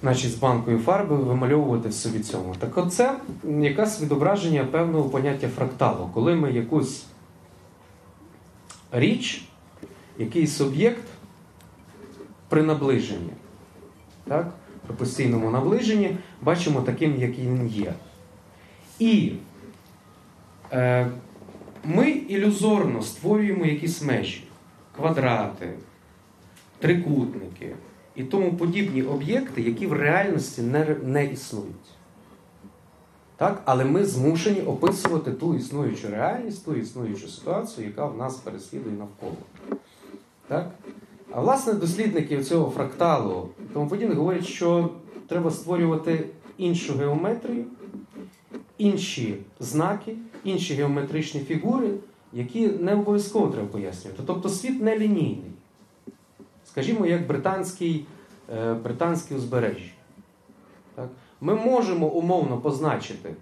значить, з банкою фарби вимальовувати в собі цьому. Так от це якесь відображення певного поняття фракталу, коли ми якусь річ, якийсь об'єкт при наближенні, так, при постійному наближенні, бачимо таким, який він є. І е, ми ілюзорно створюємо якісь межі, квадрати, трикутники і тому подібні об'єкти, які в реальності не, не існують. Так? Але ми змушені описувати ту існуючу реальність, ту існуючу ситуацію, яка в нас переслідує навколо. Так? А власне, дослідники цього фракталу тому подібне говорять, що треба створювати іншу геометрію, інші знаки, інші геометричні фігури, які не обов'язково треба пояснювати. Тобто світ не лінійний. Скажімо, як британський, е, британське узбережжя. Ми можемо умовно позначити,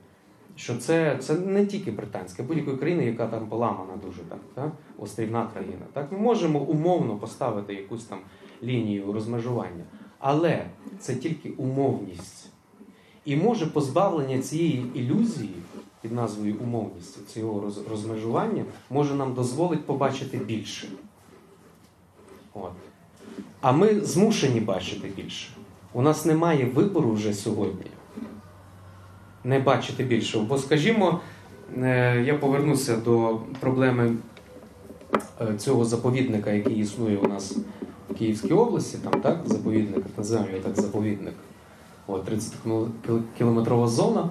що це, це не тільки британська, будь-якої країни, яка там поламана дуже так, так? острівна країна. Так? Ми можемо умовно поставити якусь там лінію розмежування. Але це тільки умовність. І може позбавлення цієї ілюзії під назвою умовність, цього роз- розмежування, може нам дозволить побачити більше. От. А ми змушені бачити більше. У нас немає вибору вже сьогодні не бачити більшого. Бо, скажімо, е, я повернуся до проблеми е, цього заповідника, який існує у нас в Київській області, там так, заповідник, називаємо його так заповідник. От 30-кілометрова зона.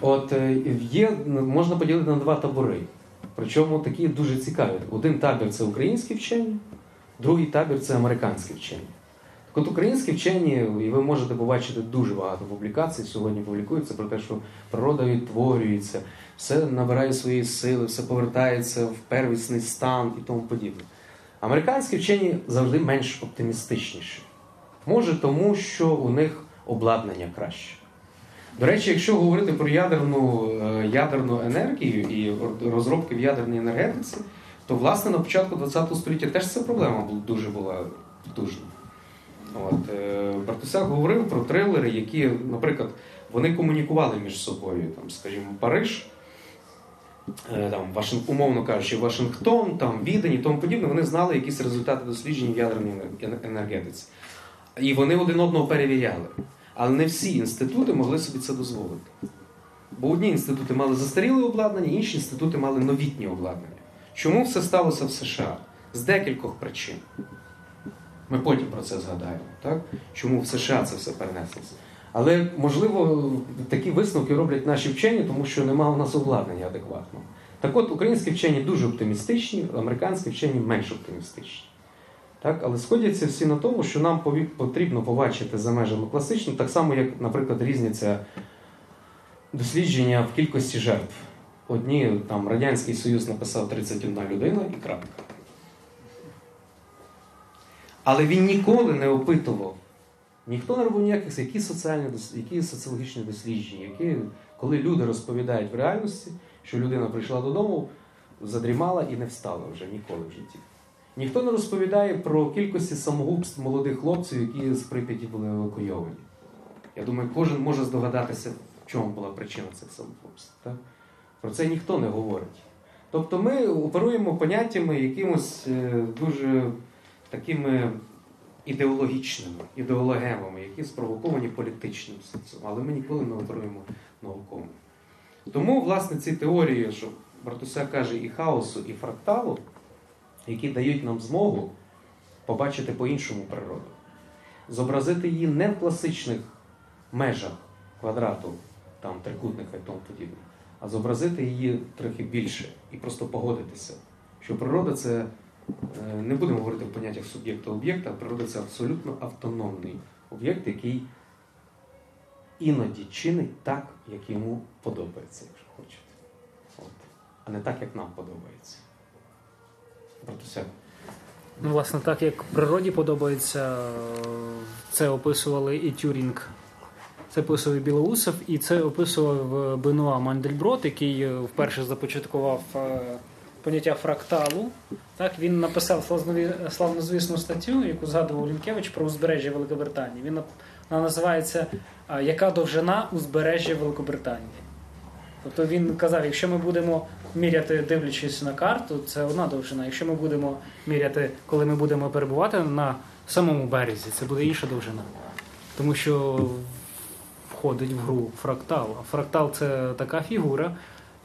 От е, є, можна поділити на два табори. Причому такі дуже цікаві. Один табір це українські вчені, другий табір це американські вчені. От українські вчені, і ви можете побачити дуже багато публікацій, сьогодні публікуються про те, що природа відтворюється, все набирає свої сили, все повертається в первісний стан і тому подібне. Американські вчені завжди менш оптимістичніші. Може тому, що у них обладнання краще. До речі, якщо говорити про ядерну, е, ядерну енергію і розробки в ядерній енергетиці, то власне на початку ХХ століття теж ця проблема дуже була потужна. От, е, Бартусяк говорив про трилери, які, наприклад, вони комунікували між собою, там, скажімо, Париж, е, там, умовно кажучи, Вашингтон, там, Відень і тому подібне, вони знали якісь результати досліджень в ядерній енергетиці. І вони один одного перевіряли. Але не всі інститути могли собі це дозволити. Бо одні інститути мали застаріле обладнання, інші інститути мали новітнє обладнання. Чому все сталося в США? З декількох причин. Ми потім про це згадаємо, так? чому в США це все перенеслося. Але, можливо, такі висновки роблять наші вчені, тому що немає у нас обладнання адекватного. Так от, українські вчені дуже оптимістичні, американські вчені менш оптимістичні. Так? Але сходяться всі на тому, що нам потрібно побачити за межами класичного, так само, як, наприклад, різняться дослідження в кількості жертв. Одні там Радянський Союз написав 31 людина і крапка. Але він ніколи не опитував. Ніхто не робив ніяких які соціальні які соціологічні дослідження, які, коли люди розповідають в реальності, що людина прийшла додому, задрімала і не встала вже ніколи в житті. Ніхто не розповідає про кількості самогубств молодих хлопців, які з Прип'яті були евакуйовані. Я думаю, кожен може здогадатися, в чому була причина цих самогубств. Так? Про це ніхто не говорить. Тобто ми оперуємо поняттями якимось е, дуже такими ідеологічними, ідеологемами, які спровоковані політичним сенсом, але ми ніколи не оперуємо науково. Тому, власне, ці теорії, що Бартуся каже, і хаосу, і фракталу, які дають нам змогу побачити по-іншому природу, зобразити її не в класичних межах квадрату, там, трикутника і тому подібне, а зобразити її трохи більше і просто погодитися, що природа це не будемо говорити в поняттях суб'єкта-об'єкта, а природа це абсолютно автономний об'єкт, який іноді чинить так, як йому подобається, якщо хочете. От. А не так, як нам подобається. Братуся. Ну, власне, так як природі подобається, це описували і Тюрінг, це описував Білоусов, і це описував Бенуа Мандельброд, який е, вперше започаткував е, поняття фракталу. Так, він написав славнозвісну статтю, яку згадував Лінкевич про узбережжя Великобританії. Він вона називається Яка довжина узбережжя Великобританії? Тобто він казав, якщо ми будемо міряти, дивлячись на карту, це одна довжина. Якщо ми будемо міряти, коли ми будемо перебувати на самому березі, це буде інша довжина. Тому що входить в гру фрактал. А фрактал це така фігура,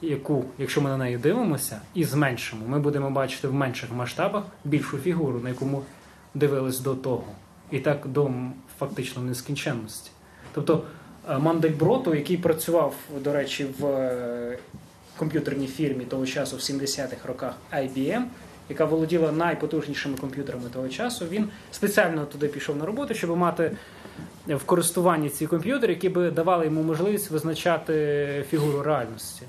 яку, якщо ми на неї дивимося і зменшимо, ми будемо бачити в менших масштабах більшу фігуру, на яку ми дивились до того. І так до фактично нескінченності. Тобто е, Мандельброту, який працював, до речі, в е, комп'ютерній фірмі того часу в 70-х роках IBM, яка володіла найпотужнішими комп'ютерами того часу, він спеціально туди пішов на роботу, щоб мати в користуванні ці комп'ютери, які би давали йому можливість визначати фігуру реальності.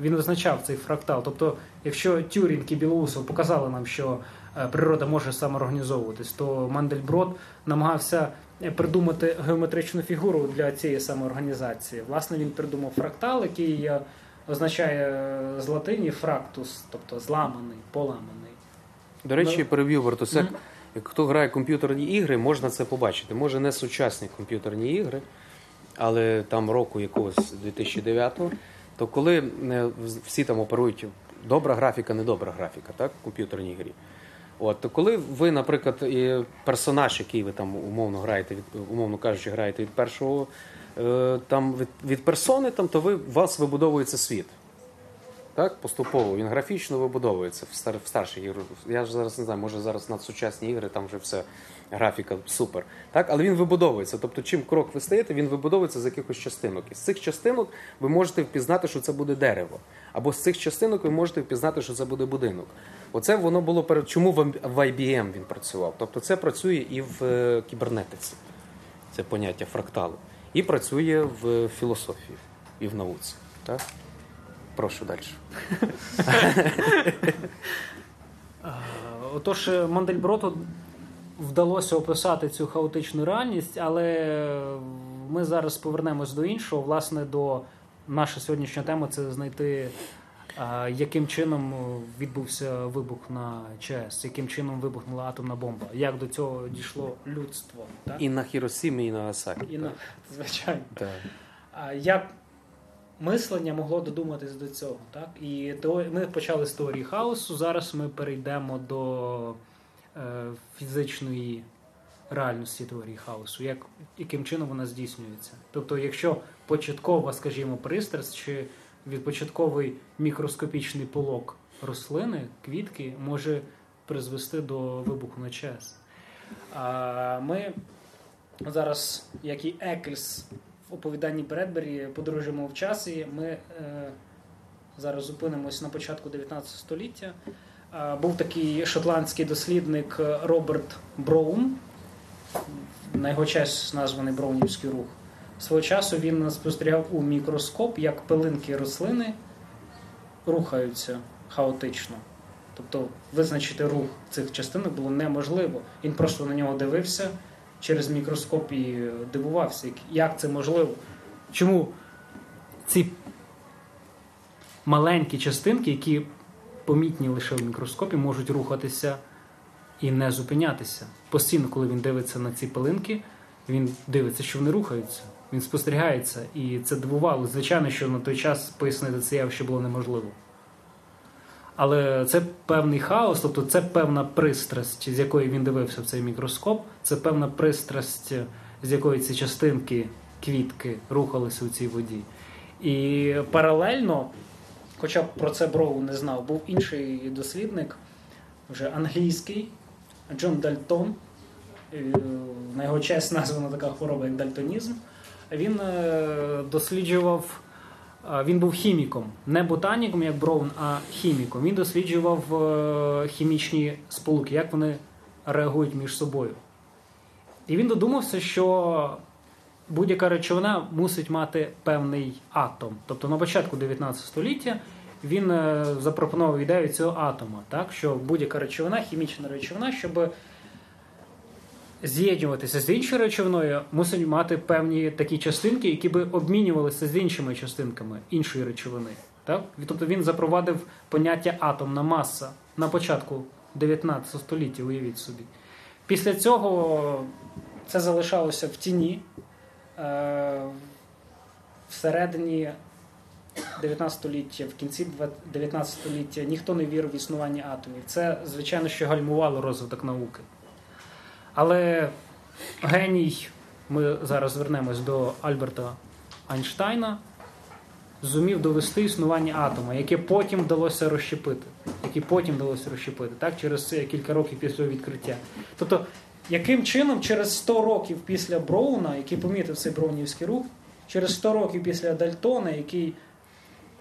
Він визначав цей фрактал. Тобто, якщо Тюрінг і Білоусов показали нам, що е, природа може самоорганізовуватись, то Мандельброд намагався е, придумати геометричну фігуру для цієї самоорганізації. Власне, він придумав фрактал, який означає е, з латині фрактус, тобто зламаний, поламаний. До речі, Ну. переб'ю Бартусек. Як хто грає комп'ютерні ігри, можна це побачити. Може не сучасні комп'ютерні ігри, але там року якогось 2009-го, то коли е, всі там оперують добра графіка, недобра графіка, так, в комп'ютерній грі. От, то коли ви, наприклад, персонаж, який ви там умовно граєте, від, умовно кажучи, граєте від першого е, там від, від персони, там, то ви, у вас вибудовується світ. Так, поступово він графічно вибудовується в, стар, в старші ігри. Я ж зараз не знаю, може зараз надсучасні ігри, там вже все графіка супер. Так, але він вибудовується. Тобто, чим крок ви стаєте, він вибудовується з якихось частинок. І з цих частинок ви можете впізнати, що це буде дерево. Або з цих частинок ви можете впізнати, що це буде будинок. Оце воно було перед чому в IBM він працював. Тобто це працює і в е, кібернетиці, це поняття фракталу. І працює в філософії і в науці. Так? Прошу далі. <laughs> Е, Отож, Мандельброту вдалося описати цю хаотичну реальність, але ми зараз повернемось до іншого. Власне, до наша сьогоднішня тема це знайти, е, яким чином відбувся вибух на ЧАЕС, яким чином вибухнула атомна бомба, як до цього дійшло людство. Так? І на Хіросімі, і на Нагасакі. І на, звичайно. Так. Як мислення могло додуматись до цього? Так? І то, ми почали з теорії хаосу. Зараз ми перейдемо до фізичної реальності теорії хаосу, як, яким чином вона здійснюється. Тобто, якщо початкова, скажімо, пристрасть чи відпочатковий мікроскопічний полок рослини, квітки може призвести до вибуху на час. Ми зараз, як і Екльс в оповіданні Бредбері, подорожуємо в часі. Ми е, зараз зупинимось на початку 19 століття. Був такий шотландський дослідник е, Роберт Броун, на його честь названий Броунівський рух. Свого часу він спостерігав у мікроскоп, як пилинки рослини рухаються хаотично. Тобто визначити рух цих частинок було неможливо. Він просто на нього дивився через мікроскоп і дивувався, як це можливо. Чому ці маленькі частинки, які помітні лише в мікроскопі, можуть рухатися і не зупинятися. Постійно, коли він дивиться на ці пилинки, він дивиться, що вони рухаються. Він спостерігається, і це дивувало. Звичайно, що на той час пояснити це явище було неможливо. Але це певний хаос, тобто це певна пристрасть, з якої він дивився в цей мікроскоп, це певна пристрасть, з якої ці частинки, квітки рухалися у цій воді. І паралельно, хоча б про це Броу не знав, був інший дослідник, вже англійський, Джон Дальтон. Е, На його честь названа така хвороба, як дальтонізм. Він е, досліджував. Він був хіміком, не ботаніком, як Броун, а хіміком. Він досліджував е, хімічні сполуки, як вони реагують між собою. І він додумався, що будь-яка речовина мусить мати певний атом. Тобто на початку 19 століття він е, запропонував ідею цього атома, так? що будь-яка речовина, хімічна речовина, щоб з'єднуватися з іншою речовиною, мусить мати певні такі частинки, які би обмінювалися з іншими частинками іншої речовини. Так? Тобто він запровадив поняття атомна маса на початку 19 століття, уявіть собі. Після цього це залишалося в тіні. Е, Всередині 19 століття, в кінці 19 століття ніхто не вірив в існування атомів. Це, звичайно, що гальмувало розвиток науки. Але геній, ми зараз звернемось до Альберта Айнштайна, зумів довести існування атома, яке потім вдалося розщепити. Яке потім вдалося розщепити, так, через кілька років після відкриття. Тобто, яким чином через 100 років після Броуна, який помітив цей броунівський рух, через 100 років після Дальтона, який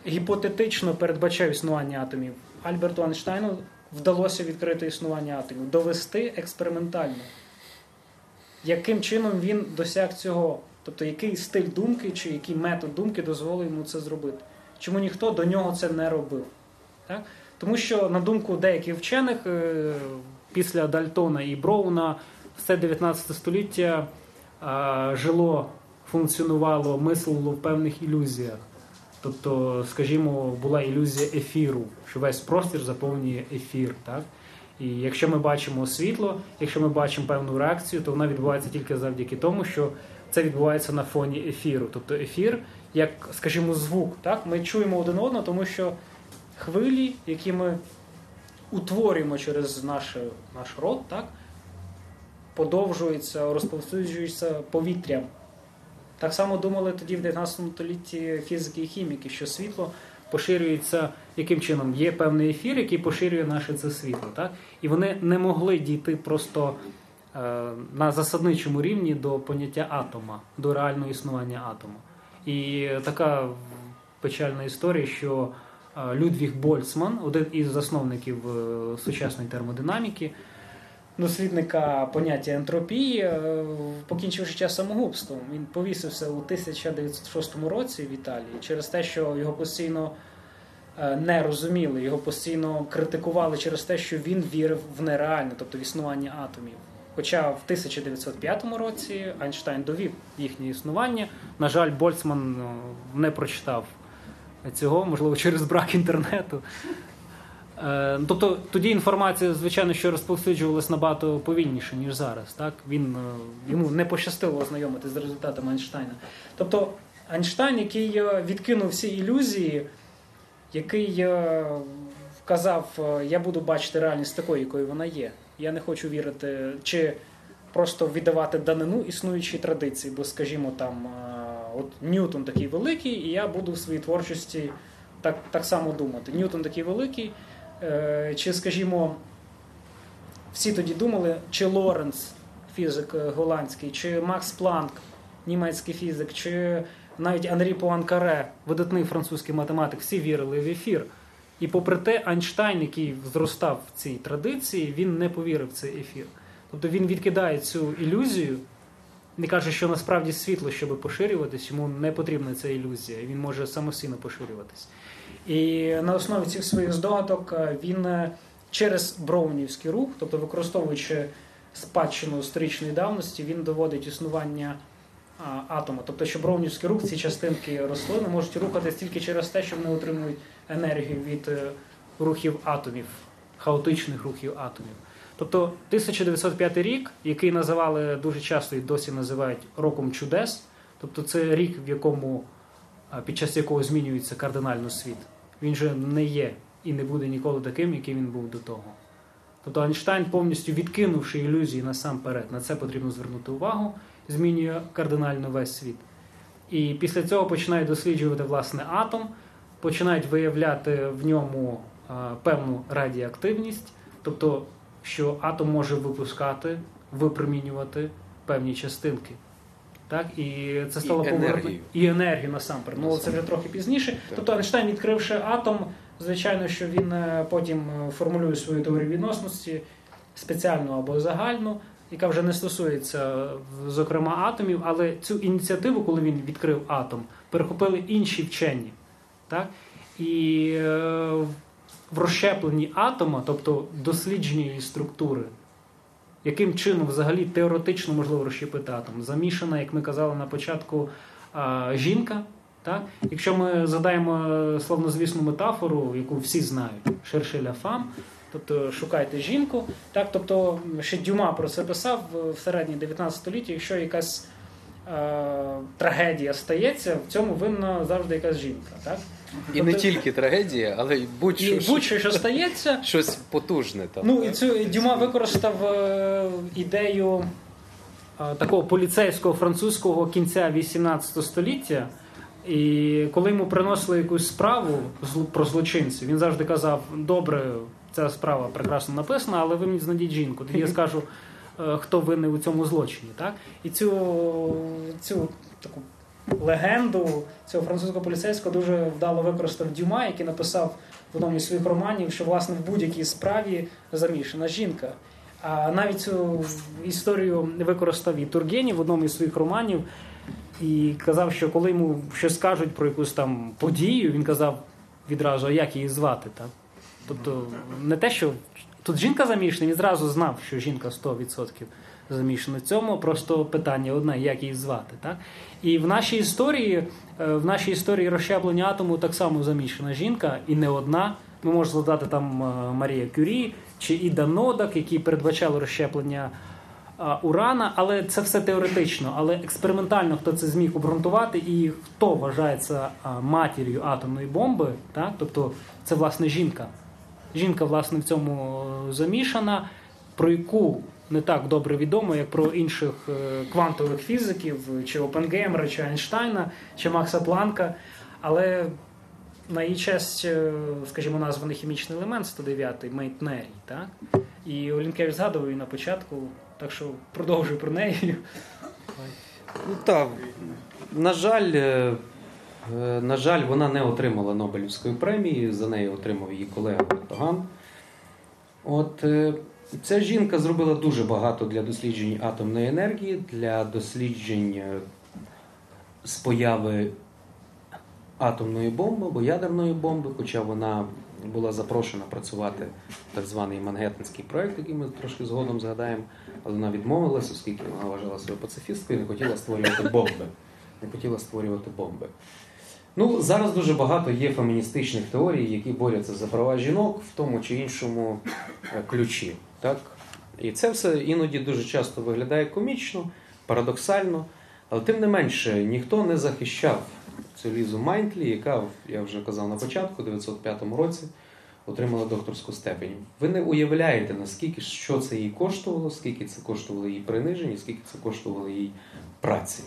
гіпотетично передбачав існування атомів, Альберту Айнштайну вдалося відкрити існування атомів, довести експериментально. Яким чином він досяг цього? Тобто, який стиль думки чи який метод думки дозволив йому це зробити? Чому ніхто до нього це не робив? Так? Тому що, на думку деяких вчених, е, після Дальтона і Броуна все 19 століття жило, функціонувало, мислило в певних ілюзіях. Тобто, скажімо, була ілюзія ефіру, що весь простір заповнює ефір. Так? І якщо ми бачимо світло, якщо ми бачимо певну реакцію, то вона відбувається тільки завдяки тому, що це відбувається на фоні ефіру. Тобто ефір, як, скажімо, звук. Так? Ми чуємо один одного, тому що хвилі, які ми утворюємо через наш, наш рот, так? подовжуються, розповсюджуються повітрям. Так само думали тоді в 19 столітті фізики і хіміки, що світло поширюється яким чином? Є певний ефір, який поширює наше це світло. Так? І вони не могли дійти просто е, на засадничому рівні до поняття атома, до реального існування атому. І така печальна історія, що Людвіг Больцман, один із засновників е, сучасної термодинаміки, дослідника поняття ентропії, е, покінчив життя самогубством. Він повісився у 1906 році в Італії через те, що його постійно е, не розуміли, його постійно критикували через те, що він вірив в нереальне, тобто в існування атомів. Хоча в 1905 році Айнштайн довів їхнє існування. На жаль, Больцман не прочитав цього, можливо, через брак інтернету. Е, тобто тоді інформація, звичайно, що розповсюджувалась набагато повільніше, ніж зараз. Так? Він, е, Йому не пощастило ознайомити з результатами Айнштайна. Тобто Айнштайн, який е, відкинув всі ілюзії, який вказав, я буду бачити реальність такою, якою вона є. Я не хочу вірити, чи просто віддавати данину існуючій традиції, бо, скажімо, там от Ньютон такий великий, і я буду в своїй творчості так, так само думати. Ньютон такий великий. Е, чи, скажімо, всі тоді думали, чи Лоренц, фізик е, голландський, чи Макс Планк, німецький фізик, чи навіть Анрі Пуанкаре, видатний французький математик, всі вірили в ефір. І попри те, Айнштайн, який зростав в цій традиції, він не повірив в цей ефір. Тобто він відкидає цю ілюзію, не каже, що насправді світло, щоб поширюватись, йому не потрібна ця ілюзія, він може самостійно поширюватись. І на основі цих своїх здогадок е, він е, через Броунівський рух, тобто використовуючи спадщину історичної давності, він доводить існування атома. Тобто, що Броунівський рух, ці частинки рослини можуть рухатись тільки через те, що вони отримують енергію від е, рухів атомів, хаотичних рухів атомів. Тобто 1905 рік, який називали дуже часто і досі називають роком чудес, тобто це рік, в якому під час якого змінюється кардинально світ. Він же не є і не буде ніколи таким, яким він був до того. Тобто Айнштайн, повністю відкинувши ілюзії насамперед, на це потрібно звернути увагу, змінює кардинально весь світ. І після цього починають досліджувати власне атом, починають виявляти в ньому певну радіоактивність, тобто, що атом може випускати, випромінювати певні частинки. Так, І це стало і і енергію насамперед. Ну це вже трохи пізніше. Так. Тобто Айнштайн, відкривши атом, звичайно, що він е, потім е, формулює свою теорію відносності спеціальну або загальну, яка вже не стосується, зокрема, атомів, але цю ініціативу, коли він відкрив атом, перехопили інші вчені. Так? І е, в розщепленні атома, тобто дослідження її структури яким чином взагалі теоретично можливо розщепити атом? Замішана, як ми казали на початку, жінка, Так? Якщо ми задаємо е, словнозвісну метафору, яку всі знають, шершеля фам, тобто шукайте жінку. Так? Тобто ще Дюма про це писав в середній 19 столітті, якщо якась е, трагедія стається, в цьому винна завжди якась жінка. Так? І не тільки трагедія, але й будь-що І будь-що, що стається, <laughs> щось потужне там. Ну і цю Дюма використав е, ідею е, такого поліцейського французького кінця 18 століття. І коли йому приносили якусь справу про злочинців, він завжди казав: добре, ця справа прекрасно написана, але ви мені знайдіть жінку. Тоді я <laughs> скажу, е, хто винний у цьому злочині. Так? І цю, цю таку легенду цього французького поліцейського дуже вдало використав Дюма, який написав в одному із своїх романів, що власне в будь-якій справі замішана жінка. А навіть цю історію використав і Тургенів в одному із своїх романів і казав, що коли йому щось скажуть про якусь там подію, він казав відразу, як її звати. Так? Тобто не те, що тут жінка замішана, він зразу знав, що жінка 100% замішана в цьому. Просто питання одне, як її звати. Так? І в нашій історії, е, в нашій історії розщеплення атому так само замішана жінка, і не одна. Ми можемо згадати там е, Марія Кюрі чи Іда Нодак, які передбачали розщеплення урана, але це все теоретично. Але експериментально хто це зміг обґрунтувати, і хто вважається матір'ю атомної бомби, так? тобто це власне жінка. Жінка, власне, в цьому е, замішана, про яку не так добре відомо, як про інших е, квантових фізиків, чи Опенгеймера, чи Айнштайна, чи Макса Планка. Але на її честь, е, скажімо, названий хімічний елемент 109-й мейтнерій. Так? І Олінкевич згадував її на початку, так що продовжую про неї. Ну так, на жаль, е, на жаль, вона не отримала Нобелівської премії, за неї отримав її колега Тоган. От ця жінка зробила дуже багато для досліджень атомної енергії, для досліджень е, з появи атомної бомби або ядерної бомби, хоча вона була запрошена працювати в так званий Мангеттенський проект, який ми трошки згодом згадаємо, але вона відмовилася, оскільки вона вважала себе пацифісткою і не хотіла створювати бомби. Не хотіла створювати бомби. Ну, зараз дуже багато є феміністичних теорій, які борються за права жінок в тому чи іншому е, ключі. Так? І це все іноді дуже часто виглядає комічно, парадоксально, але тим не менше ніхто не захищав цю Лізу Майнтлі, яка, я вже казав на початку, у 1905 році отримала докторську степень. Ви не уявляєте, наскільки що це їй коштувало, скільки це коштувало їй приниження, скільки це коштувало їй праці.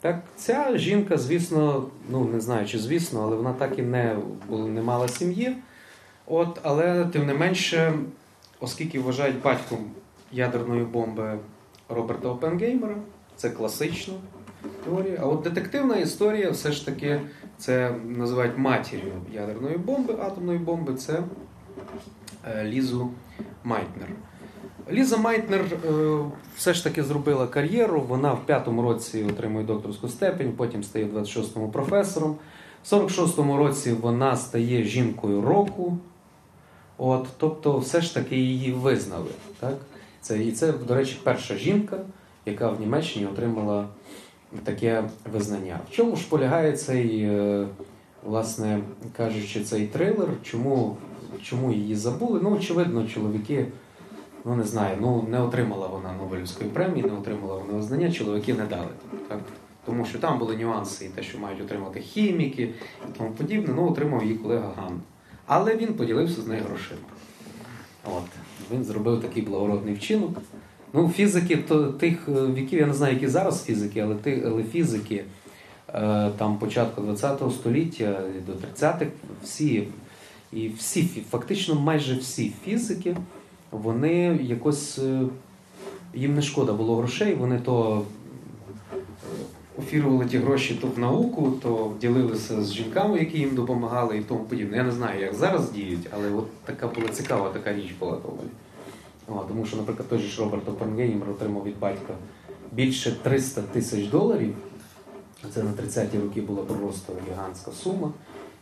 Так, ця жінка, звісно, ну не знаю, чи звісно, але вона так і не, не мала сім'ї. От, але тим не менше, оскільки вважають батьком ядерної бомби Роберта Опенгеймера, це класична теорія. А от детективна історія все ж таки це називають матір'ю ядерної бомби, атомної бомби, це е, Лізу Майтнер. Ліза Майтнер е, все ж таки зробила кар'єру. Вона в п'ятому році отримує докторську степень, потім стає в 26-му професором. В 46-му році вона стає жінкою року. От, тобто, все ж таки її визнали. Так? Це, і це, до речі, перша жінка, яка в Німеччині отримала таке визнання. В чому ж полягає цей, е, власне кажучи, цей трилер? Чому, чому її забули? Ну, очевидно, чоловіки. Ну, не знаю, ну не отримала вона Нобелівської премії, не отримала вона визнання, чоловіки не дали. Так? Тому що там були нюанси, і те, що мають отримати хіміки і тому подібне, ну отримав її колега Ган. Але він поділився з нею грошима. От. Він зробив такий благородний вчинок. Ну, фізики то, тих е, віків, я не знаю, які зараз фізики, але, ти, але фізики е, там початку ХХ століття до 30-х, всі, і всі, фактично майже всі фізики, вони якось е, їм не шкода було грошей, вони то офірували ті гроші то в науку, то ділилися з жінками, які їм допомагали і тому подібне. Я не знаю, як зараз діють, але от така була цікава така річ була доволі. Тому що, наприклад, той же ж Роберт Опенгеймер отримав від батька більше 300 тисяч доларів. Це на 30-ті роки була просто гігантська сума.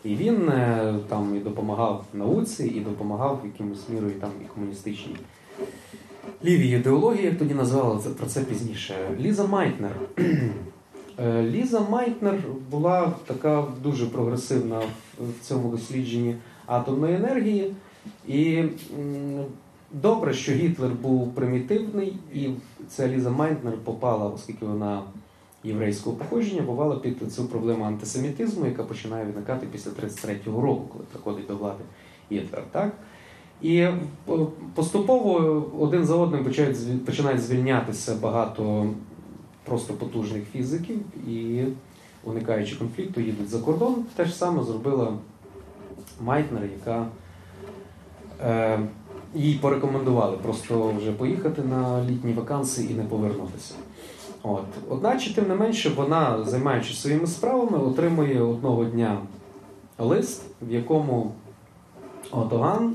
І він е, там і допомагав науці, і допомагав якимось мірою там і комуністичній лівій ідеології, як тоді назвали це про це пізніше. Ліза Майтнер. Е, Ліза Майтнер була така дуже прогресивна в цьому дослідженні атомної енергії. І добре, що Гітлер був примітивний, і ця Ліза Майтнер попала, оскільки вона єврейського походження, попала під цю проблему антисемітизму, яка починає виникати після 33-го року, коли приходить до влади Гітлер. Так? І е, поступово один за одним починають звільнятися багато просто потужних фізиків і, уникаючи конфлікту, їдуть за кордон. Те ж саме зробила Майтнер, яка е, їй порекомендували просто вже поїхати на літні вакансії і не повернутися. От. Одначе, тим не менше, вона, займаючись своїми справами, отримує одного дня лист, в якому Отоган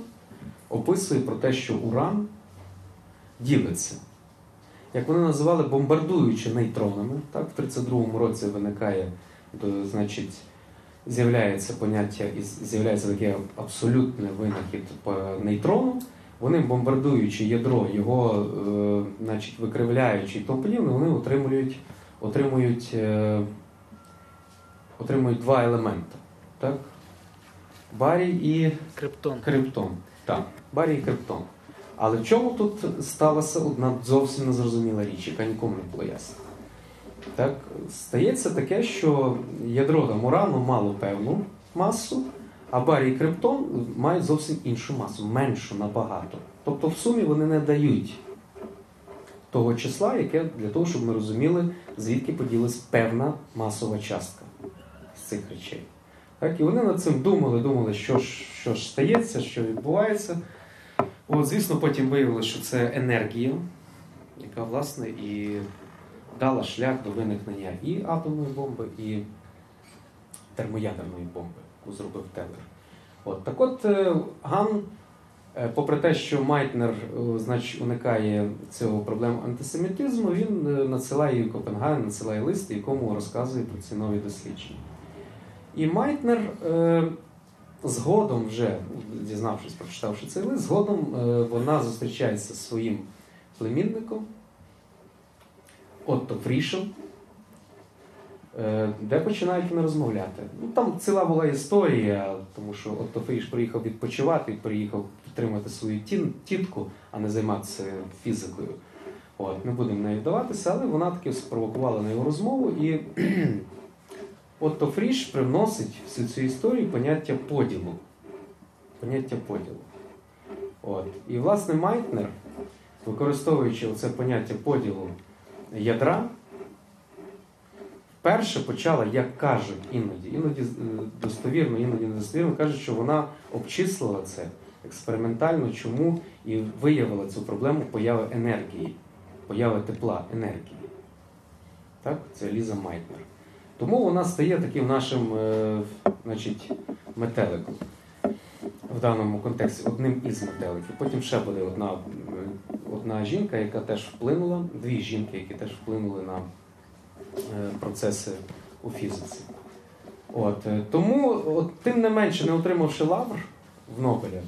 описує про те, що Уран ділиться. Як вони називали, бомбардуючи нейтронами. Так, в 32-му році виникає, то, значить, з'являється поняття і з'являється таке абсолютний винахід по нейтрону. Вони бомбардуючи ядро, його, е, значить, викривляючи і подібне, вони отримують, отримують, е, отримують два елементи. Так? Барій і Криптон. Криптон. Так, барій і криптон. Але чому тут сталася одна зовсім незрозуміла річ, яка нікому не була ясна? Так, стається таке, що ядро там урану мало певну масу, а барій і криптон мають зовсім іншу масу, меншу набагато. Тобто в сумі вони не дають того числа, яке для того, щоб ми розуміли, звідки поділась певна масова частка з цих речей. Так, і вони над цим думали, думали, що ж, що ж стається, що відбувається. От, звісно, потім виявилося, що це енергія, яка, власне, і дала шлях до виникнення і атомної бомби, і термоядерної бомби, яку зробив Телер. От, так от е, Ган, е, попри те, що Майтнер е, значить, уникає цього проблем антисемітизму, він надсилає її Копенгаген, надсилає лист, якому розказує про ці нові дослідження. І Майтнер згодом, вже дізнавшись, прочитавши цей лист, згодом е, вона зустрічається зі своїм племінником Отто Фрішем, е, де починають вони розмовляти. Ну, там ціла була історія, тому що Отто Фріш приїхав відпочивати приїхав підтримати свою тітку, а не займатися фізикою. От, не будемо в неї вдаватися, але вона таки спровокувала на його розмову і Отто Фріш привносить всю цю історію поняття поділу. Поняття поділу. От. І, власне, Майтнер, використовуючи оце поняття поділу ядра, вперше почала, як кажуть іноді, іноді е, достовірно, іноді недостовірно, кажуть, що вона обчислила це експериментально, чому і виявила цю проблему появи енергії, появи тепла енергії. Так? Це Ліза Майтнер. Тому вона стає таким нашим е, значить, метеликом в даному контексті, одним із метеликів. Потім ще буде одна, е, одна жінка, яка теж вплинула, дві жінки, які теж вплинули на е, процеси у фізиці. От, тому, от, тим не менше, не отримавши лавр в Нобеля,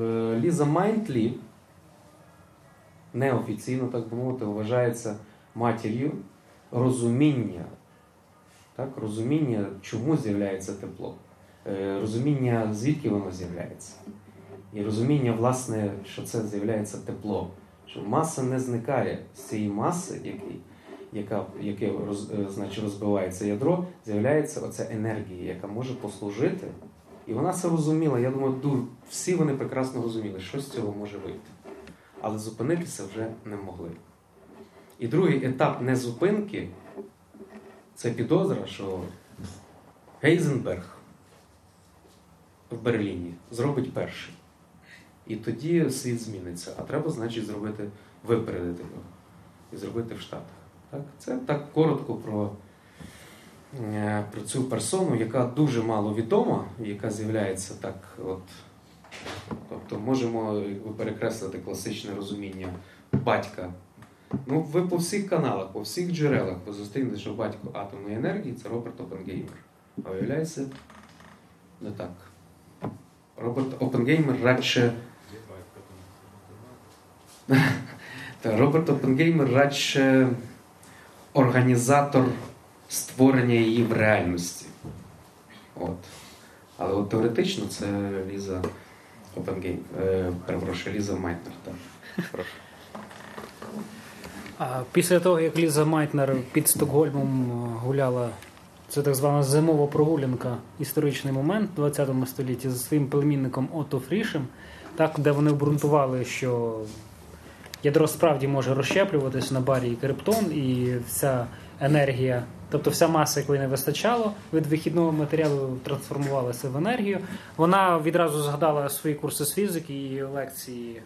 е, Ліза Майнтлі неофіційно, так би мовити, вважається матір'ю розуміння так, розуміння, чому з'являється тепло, Е, розуміння, звідки воно з'являється. І розуміння, власне, що це з'являється тепло, що маса не зникає з цієї маси, який, яка, яке роз, е, значить, розбивається ядро, з'являється оця енергія, яка може послужити. І вона це розуміла. Я думаю, ду- всі вони прекрасно розуміли, що з цього може вийти. Але зупинитися вже не могли. І другий етап незупинки це підозра, що Гейзенберг в Берліні зробить перший. І тоді світ зміниться. А треба, значить, зробити, випередити його і зробити в Штатах. Так? Це так коротко про, е, про цю персону, яка дуже мало відома, яка з'являється так, от. Тобто можемо перекреслити класичне розуміння батька Ну, ви по всіх каналах, по всіх джерелах ви зустрінете, що батько атомної енергії це Роберт Опенгеймер. А виявляється, не так. Роберт Опенгеймер радше. <laughs> Роберт Опенгеймер радше організатор створення її в реальності. От. Але от теоретично це Ліза Опенгейм, е, перепрошую, Ліза Майтнер. Так. А після того, як Ліза Майтнер під Стокгольмом е, гуляла, це так звана зимова прогулянка, історичний момент в 20 столітті зі своїм племінником Отто Фрішем, так, де вони обґрунтували, що ядро справді може розщеплюватись на барії криптон, і вся енергія, тобто вся маса, якої не вистачало від вихідного матеріалу, трансформувалася в енергію. Вона відразу згадала свої курси з фізики і лекції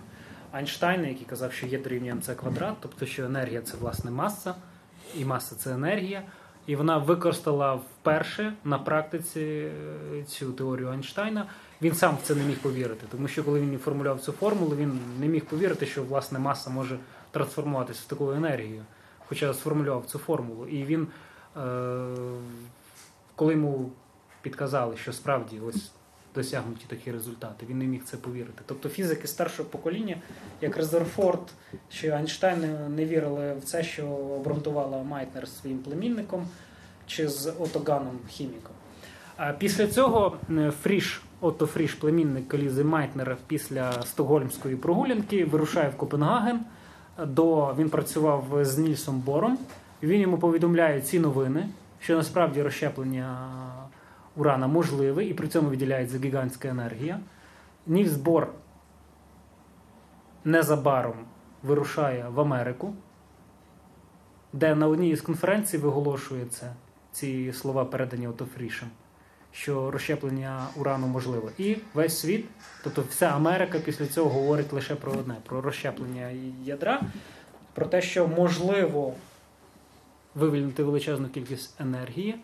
Айнштайна, який казав, що є дорівнює МЦ квадрат, тобто що енергія це власне маса, і маса це енергія. І вона використала вперше на практиці е, цю теорію Айнштайна. Він сам в це не міг повірити, тому що коли він формулював цю формулу, він не міг повірити, що власне маса може трансформуватися в таку енергію, хоча сформулював цю формулу. І він, е, коли йому підказали, що справді ось досягнуті такі результати, він не міг це повірити. Тобто фізики старшого покоління, як Резерфорд чи Айнштайн, не- вірили в це, що обґрунтувала Майтнер своїм племінником чи з Отто Ганом хіміком. А після цього Фріш, Отто Фріш, племінник Лізи Майтнер, після стокгольмської прогулянки вирушає в Копенгаген. До він працював з Нільсом Бором. Він йому повідомляє ці новини, що насправді розщеплення урана можливе, і при цьому виділяється гігантська енергія. Нільс Бор незабаром вирушає в Америку, де на одній із конференцій виголошується ці слова, передані Ото Фрішем, що розщеплення урану можливе. І весь світ, тобто вся Америка після цього говорить лише про одне: про розщеплення ядра, про те, що можливо вивільнити величезну кількість енергії.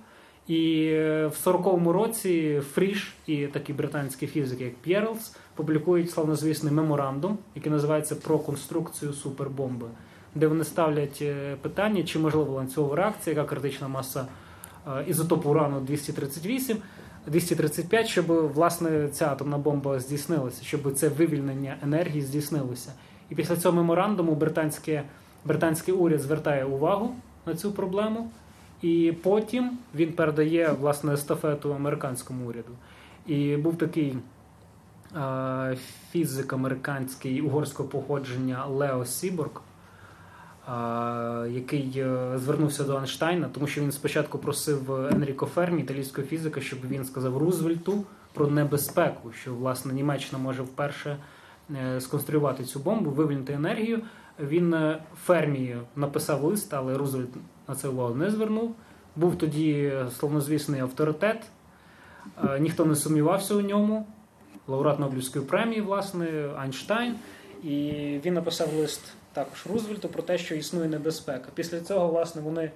І е, в 40-му році Фріш і такі британські фізики, як П'єрлс, публікують славнозвісний меморандум, який називається про конструкцію супербомби, де вони ставлять е, питання, чи можлива ланцюгова реакція, яка критична маса е, ізотопу урану 238, 235, щоб власне ця атомна бомба здійснилася, щоб це вивільнення енергії здійснилося. І після цього меморандуму британське, британський уряд звертає увагу на цю проблему. І потім він передає власне естафету американському уряду. І був такий е, фізик американський угорського походження Лео Сіборг, е, який звернувся до Einштейна, тому що він спочатку просив Енріко Фермі, італійського фізика, щоб він сказав Рузвельту про небезпеку, що власне Німеччина може вперше е, сконструювати цю бомбу, вивільнити енергію. Він е, Фермі написав лист, але Рузвельт на це увагу не звернув. Був тоді славнозвісний авторитет, е, ніхто не сумнівався у ньому. Лауреат Нобелівської премії, власне, Айнштайн. І він написав лист також Рузвельту про те, що існує небезпека. Після цього, власне, вони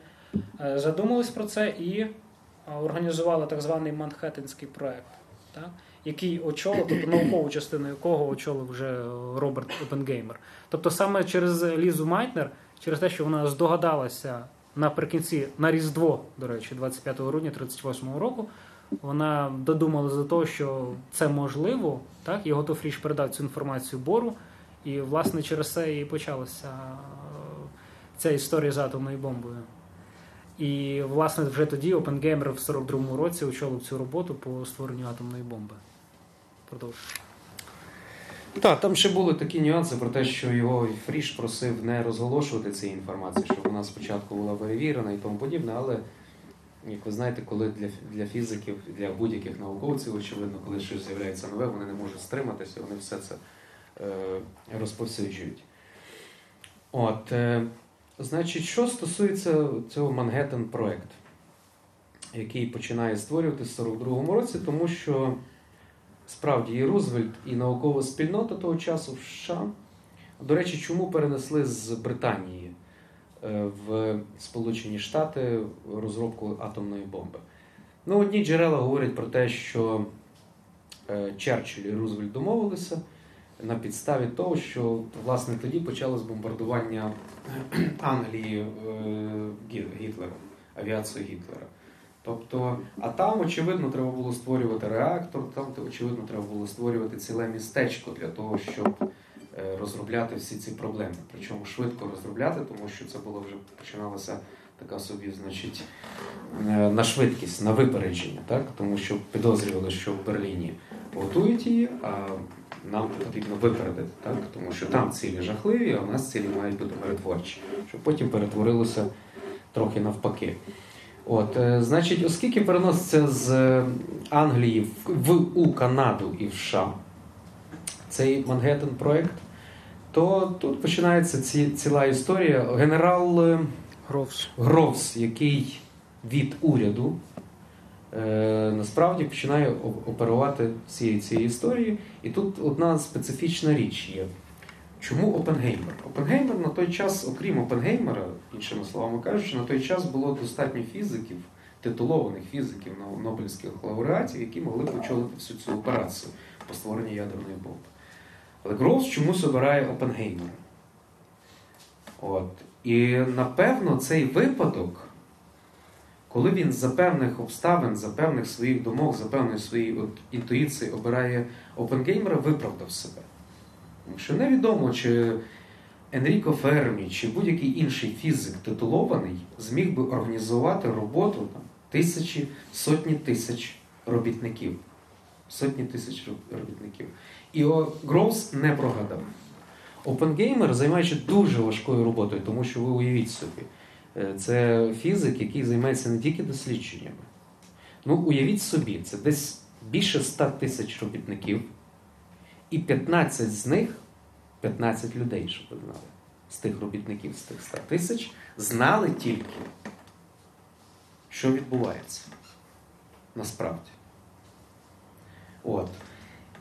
е, задумались про це і е, організували так званий Манхеттенський проект, так? який очолив, тобто наукову частину якого очолив вже Роберт Опенгеймер. Тобто саме через Лізу Майтнер, через те, що вона здогадалася наприкінці на Різдво, до речі, 25 грудня 38 року, вона додумалася до того, що це можливо, так, і Гото Фріш передав цю інформацію Бору, і, власне, через це і почалася е, ця історія з атомною бомбою. І, власне, вже тоді Опенгеймер в 42-му році очолив цю роботу по створенню атомної бомби. Продовжуй. Так, там ще були такі нюанси про те, що його Фріш просив не розголошувати ці інформації, щоб вона спочатку була перевірена і тому подібне, але, як ви знаєте, коли для, для фізиків, для будь-яких науковців, очевидно, коли щось з'являється нове, вони не можуть стриматися, вони все це е, розповсюджують. От, е, значить, що стосується цього Мангеттен проект, який починає створювати в 42-му році, тому що справді і Рузвельт, і наукова спільнота того часу в США. До речі, чому перенесли з Британії е, в Сполучені Штати розробку атомної бомби? Ну, одні джерела говорять про те, що е, Черчилль і Рузвельт домовилися на підставі того, що власне тоді почалось бомбардування <clears throat> Англії е, Гітлером, авіацією Гітлера. Тобто, а там, очевидно, треба було створювати реактор, там, очевидно, треба було створювати ціле містечко для того, щоб е, розробляти всі ці проблеми. Причому швидко розробляти, тому що це було вже починалася така собі, значить, е, на швидкість, на випередження, так? тому що підозрювали, що в Берліні готують її, а нам потрібно випередити, так? тому що там цілі жахливі, а у нас цілі мають бути миротворчі, щоб потім перетворилося трохи навпаки. От, е, значить, оскільки переноситься з Англії в, в у Канаду і в США цей Мангеттен project, то тут починається ці, ціла історія. Генерал е, Гровс. Гровс, який від уряду е, насправді починає оперувати всією цією історією. І тут одна специфічна річ є. Чому Опенгеймер? Опенгеймер на той час, окрім Опенгеймера, іншими словами кажучи, на той час було достатньо фізиків, титулованих фізиків, но- нобелівських лауреатів, які могли очолити всю цю операцію по створенню ядерної бомби. Але Гроус чомусь обирає Опенгеймера. От. І напевно цей випадок, коли він за певних обставин, за певних своїх думок, за певної своєї інтуїції обирає Опенгеймера, виправдав себе. Тому що невідомо, чи Енріко Фермі, чи будь-який інший фізик титулований зміг би організувати роботу там, тисячі, сотні тисяч робітників. Сотні тисяч робітників. І о, Гроус не прогадав. Опенгеймер, займаючи дуже важкою роботою, тому що ви уявіть собі, е, це фізик, який займається не тільки дослідженнями. Ну, уявіть собі, це десь більше 100 тисяч робітників, і 15 з них, 15 людей, щоб ви знали, з тих робітників, з тих 100 тисяч, знали тільки, що відбувається насправді. От.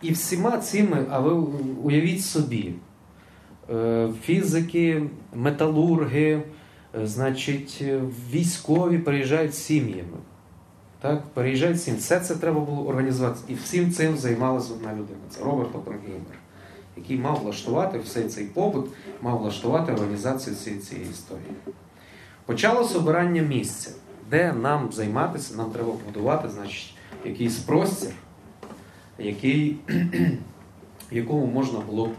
І всіма цими, а ви уявіть собі, е, фізики, металурги, е, значить, військові переїжджають з сім'ями. Так, переїжджають сім'ї. Все це треба було організувати. І всім цим займалася одна людина. Це Роберт Опенгеймер, який мав влаштувати все цей побут, мав влаштувати організацію цієї, цієї історії. Почалося обирання місця, де нам займатися, нам треба будувати, значить, якийсь простір, який, <clears throat> якому можна було б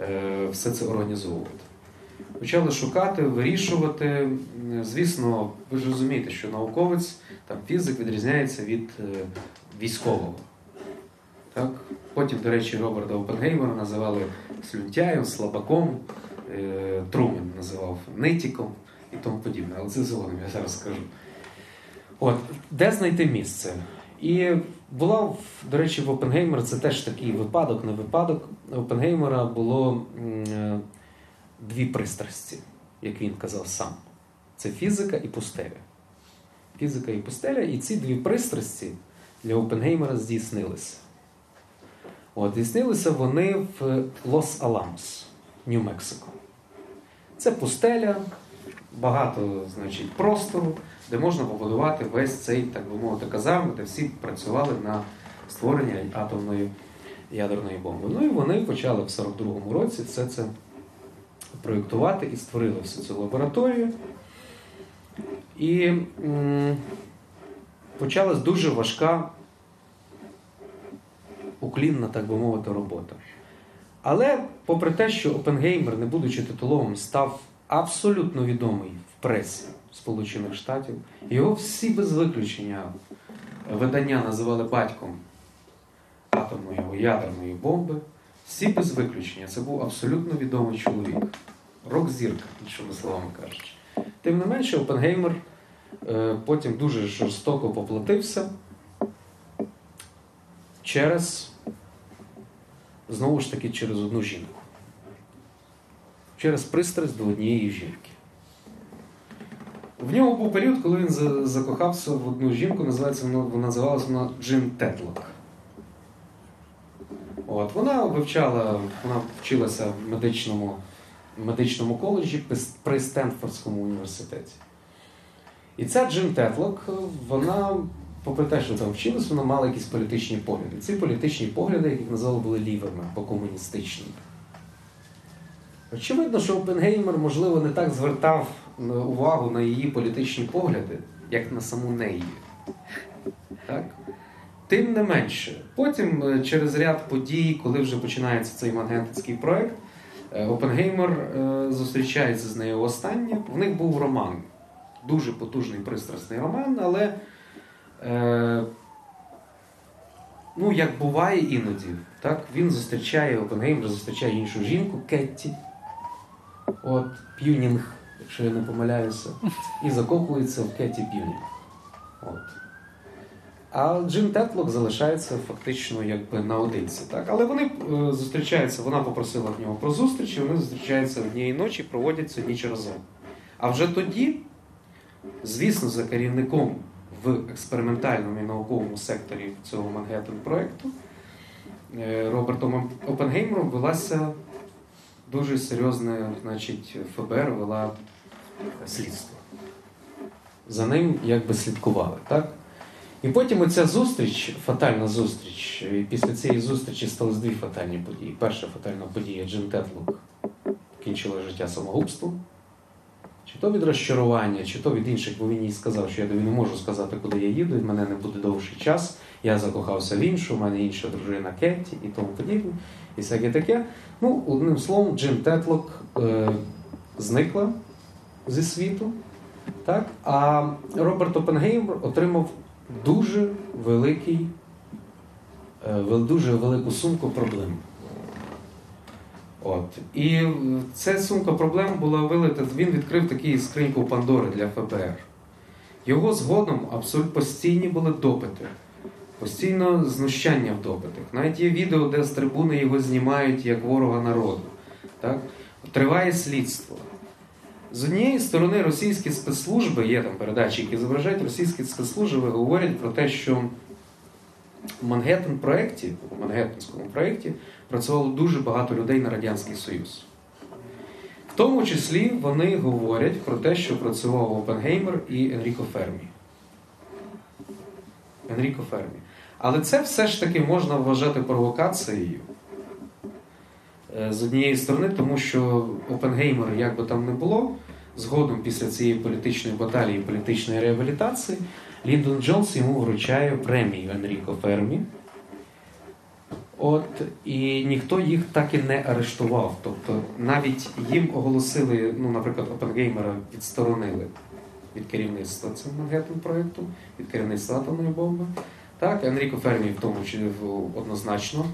е, все це організовувати. Почали шукати, вирішувати. Звісно, ви ж розумієте, що науковець, там фізик відрізняється від е, військового. Так? Потім, до речі, Роберта Опенгеймера називали слюнтяєм, слабаком, е, Трумен називав нитіком і тому подібне. Але це згодом я зараз скажу. От, де знайти місце? І була, до речі, в Опенгеймера це теж такий випадок, не випадок. У Опенгеймера було е, дві пристрасті, як він казав сам. Це фізика і пустеля. Фізика і пустеля, і ці дві пристрасті для Опенгеймера здійснилися. От, здійснилися вони в Лос-Аламос, Нью-Мексико. Це пустеля, багато значить, простору, де можна побудувати весь цей, так би мовити, казарм, де всі працювали на створення атомної ядерної бомби. Ну і вони почали в 42-му році все це проєктувати і створили всю цю лабораторію. І почалась дуже важка, уклінна, так би мовити, робота. Але, попри те, що Опенгеймер, не будучи титуловим, став абсолютно відомий в пресі Сполучених Штатів, його всі без виключення видання називали батьком атомної ядерної бомби. Всі без виключення. Це був абсолютно відомий чоловік. Рок-зірка, іншими словами кажучи. Тим не менше, Опенгеймер е, потім дуже жорстоко поплатився через, знову ж таки, через одну жінку. Через пристрасть до однієї жінки. В нього був період, коли він закохався в одну жінку, називається вона, називалася вона Джим Тетлок. От, вона вивчала, вона вчилася в медичному, медичному коледжі при Стенфордському університеті. І ця Джим Тетлок, вона, попри те, що там вчилась, вона мала якісь політичні погляди. Ці політичні погляди, як їх називали, були лівими або комуністичними. Очевидно, що Опенгеймер, можливо, не так звертав е, увагу на її політичні погляди, як на саму неї. Так? Тим не менше, потім е, через ряд подій, коли вже починається цей мангентинський проект, е, Опенгеймер е, зустрічається з нею останнє. В них був роман. дуже потужний пристрасний роман, але е, ну, як буває іноді, так, він зустрічає, Опенгеймер зустрічає іншу жінку, Кетті. От, П'юнінг, якщо я не помиляюся, і закохується в Кетті П'юнінг. От. А Джин Тетлок залишається фактично якби наодинці. Так? Але вони е, зустрічаються, вона попросила в нього про зустріч, вони зустрічаються однієї ночі, проводять цю ніч разом. А вже тоді, звісно, за керівником в експериментальному і науковому секторі цього Мангеттен проєкту е, Робертом Опенгеймером велася дуже серйозне, значить, ФБР вела слідство. За ним якби слідкували, так? І потім оця зустріч, фатальна зустріч, і після цієї зустрічі сталися дві фатальні події. Перша фатальна подія Джин Тетлук кінчила життя самогубством. Чи то від розчарування, чи то від інших, бо він їй сказав, що я тобі не можу сказати, куди я їду, в мене не буде довший час, я закохався в іншу, в мене інша дружина Кетті і тому подібне, і всяке таке. Ну, одним словом, Джин Тетлок е, зникла зі світу. Так? А Роберт Опенгеймер отримав дуже великий, е, дуже велику сумку проблем. От. І ця сумка проблем була вилита, він відкрив такий скриньку Пандори для ФБР. Його згодом абсолютно постійні були допити, постійно знущання в допитах. Навіть є відео, де з трибуни його знімають як ворога народу. Так? Триває слідство. З однієї сторони, російські спецслужби, є там передачі, які зображають, російські спецслужби говорять про те, що в Мангеттен проєкті, в Мангеттенському проєкті працювало дуже багато людей на Радянський Союз. В тому числі вони говорять про те, що працював Опенгеймер і Енріко Фермі. Енріко Фермі. Але це все ж таки можна вважати провокацією. Е, З однієї сторони, тому що Опенгеймер, як би там не було, згодом після цієї політичної баталії, політичної реабілітації, Ліндон Джонс йому вручає премію Енріко Фермі. От, і ніхто їх так і не арештував. Тобто навіть їм оголосили, ну, наприклад, Опенгеймера відсторонили від керівництва цим Мангеттен проєкту, від керівництва атомної бомби. Так, Енріко Фермі в тому чи однозначно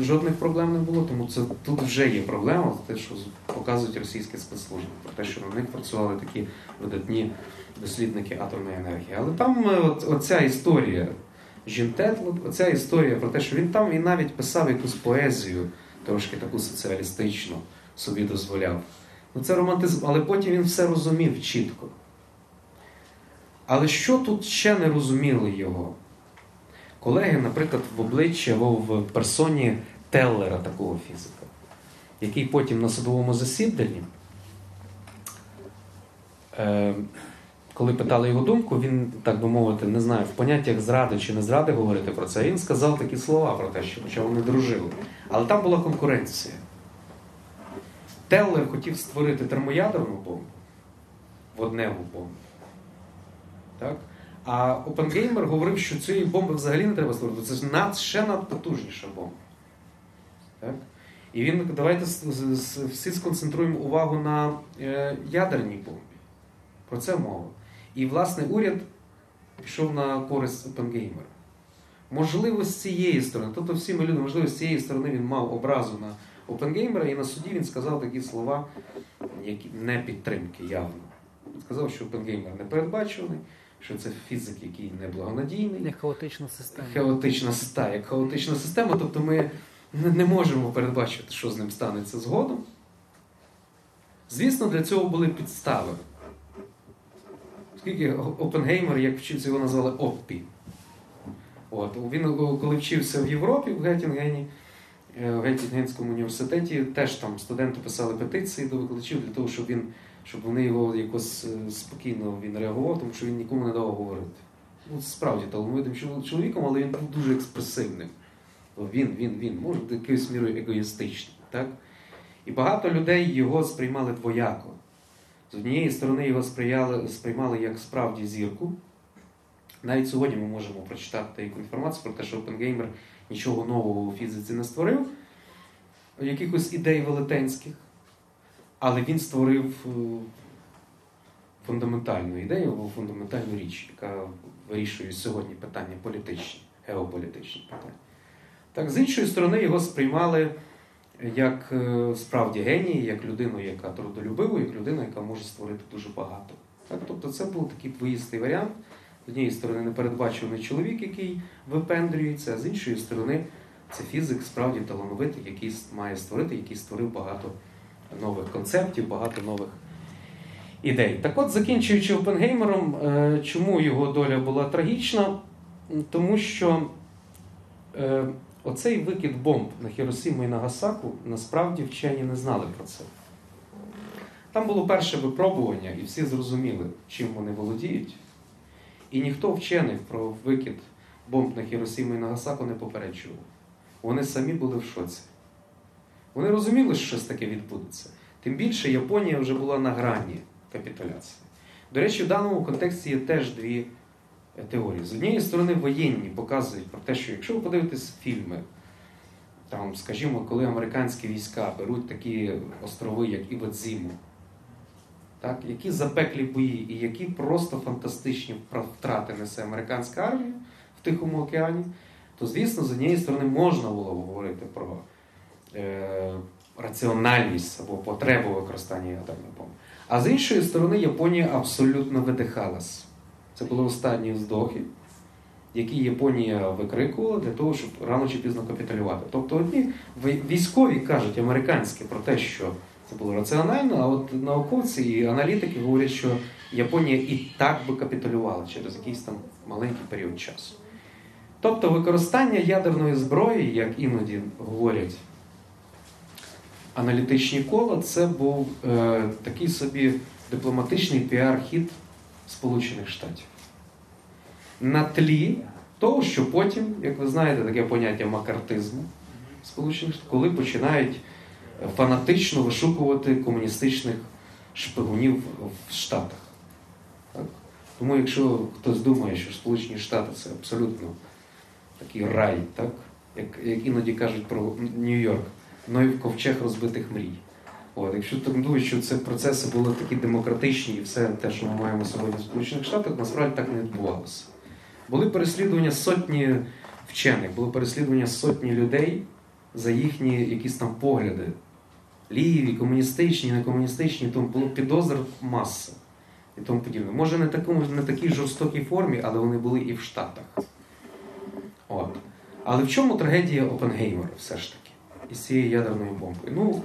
жодних проблем не було, тому це тут вже є проблема, те, що показують російські спецслужби, про те, що на них працювали такі видатні дослідники атомної енергії. Але там е, от, оця історія Жінтетло, оця історія про те, що він там і навіть писав якусь поезію, трошки таку соціалістичну, собі дозволяв. Ну це романтизм, але потім він все розумів чітко. Але що тут ще не розуміли його? Колеги, наприклад, в обличчі або в персоні Теллера, такого фізика, який потім на судовому засіданні, е, коли питали його думку, він, так би мовити, не знаю, в поняттях зради чи не зради говорити про це, він сказав такі слова про те, що хоча вони дружили. Але там була конкуренція. Теллер хотів створити термоядерну бомбу, водневу бомбу. Так? А Опенгеймер говорив, що цієї бомби взагалі не треба створити. Це ж над, ще надпотужніша бомба. Так? І він, давайте всі сконцентруємо увагу на е, ядерній бомбі. Про це мова. І, власне, уряд пішов на користь Опенгеймера. Можливо, з цієї сторони, тобто всі ми люди, можливо, з цієї сторони він мав образу на Опенгеймера, і на суді він сказав такі слова, які не підтримки явно. Сказав, що Опенгеймер не передбачуваний, що це фізик, який неблагонадійний. Як хаотична система. Хаотична система, як хаотична система, тобто ми не не можемо передбачити, що з ним станеться згодом. Звісно, для цього були підстави. Оскільки Опенгеймер, як вчився, його назвали Оппі. От, він, коли вчився в Європі, в Геттінгені, е, в Геттінгенському університеті, теж там студенти писали петиції до викладачів для того, щоб він, щоб вони його якось е, спокійно він реагував, тому що він нікому не давав говорити. Ну, справді талановитим чоловіком, але він був дуже експресивним. Він, він, він, може, бути якоюсь мірою егоїстичним. Так? І багато людей його сприймали двояко. З однієї сторони його сприяли, сприймали як справді зірку. Навіть сьогодні ми можемо прочитати таку інформацію про те, що Опенгеймер нічого нового у фізиці не створив, якихось ідей велетенських, але він створив е, фундаментальну ідею або фундаментальну річ, яка вирішує сьогодні питання політичні, геополітичні питання. Так, з іншої сторони, його сприймали як е, справді геній, як людину, яка трудолюбива, як людина, яка може створити дуже багато. Так, тобто це був такий двоїстий варіант. З однієї сторони, непередбачуваний чоловік, який випендрюється, а з іншої сторони, це фізик справді талановитий, який має створити, який створив багато нових концептів, багато нових ідей. Так от, закінчуючи Опенгеймером, е, чому його доля була трагічна? Тому що е, оцей викид бомб на Хіросіму і Нагасаку насправді вчені не знали про це. Там було перше випробування, і всі зрозуміли, чим вони володіють. І ніхто вчених про викид бомб на Хіросіму і Нагасаку не попереджував. Вони самі були в шоці. Вони розуміли, що щось таке відбудеться. Тим більше Японія вже була на грані капітуляції. До речі, в даному контексті є теж дві е, теорії. З однієї сторони, воєнні показують про те, що якщо ви подивитесь фільми, там, скажімо, коли американські війська беруть такі острови, як Івадзіму, так, які запеклі бої і які просто фантастичні втрати несе американська армія в Тихому океані, то, звісно, з однієї сторони можна було говорити про раціональність або потребу використання ядерної бомби. А з іншої сторони, Японія абсолютно видихалась. Це були останні вздохи, які Японія викрикувала для того, щоб рано чи пізно капітулювати. Тобто одні військові кажуть американські про те, що це було раціонально, а от науковці і аналітики говорять, що Японія і так би капітулювала через якийсь там маленький період часу. Тобто використання ядерної зброї, як іноді говорять аналітичні кола, це був е, такий собі дипломатичний піар-хід Сполучених Штатів. На тлі того, що потім, як ви знаєте, таке поняття макартизму Сполучених Штатів, коли починають е, фанатично вишукувати комуністичних шпигунів в Штатах. Так? Тому якщо хтось думає, що Сполучені Штати це абсолютно такий рай, так? Як, як іноді кажуть про Нью-Йорк, Ноїв ковчег розбитих мрій. От, якщо так думають, що це процеси були такі демократичні і все те, що ми маємо сьогодні в Сполучених Штатах, насправді так не відбувалося. Були переслідування сотні вчених, було переслідування сотні людей за їхні якісь там погляди. Ліві, комуністичні, некомуністичні, тому було підозр маса і тому подібне. Може, не, такому, не такій жорстокій формі, але вони були і в Штатах. От. Але в чому трагедія Опенгеймера все ж таки? Із цією ядерною бомбою? Ну,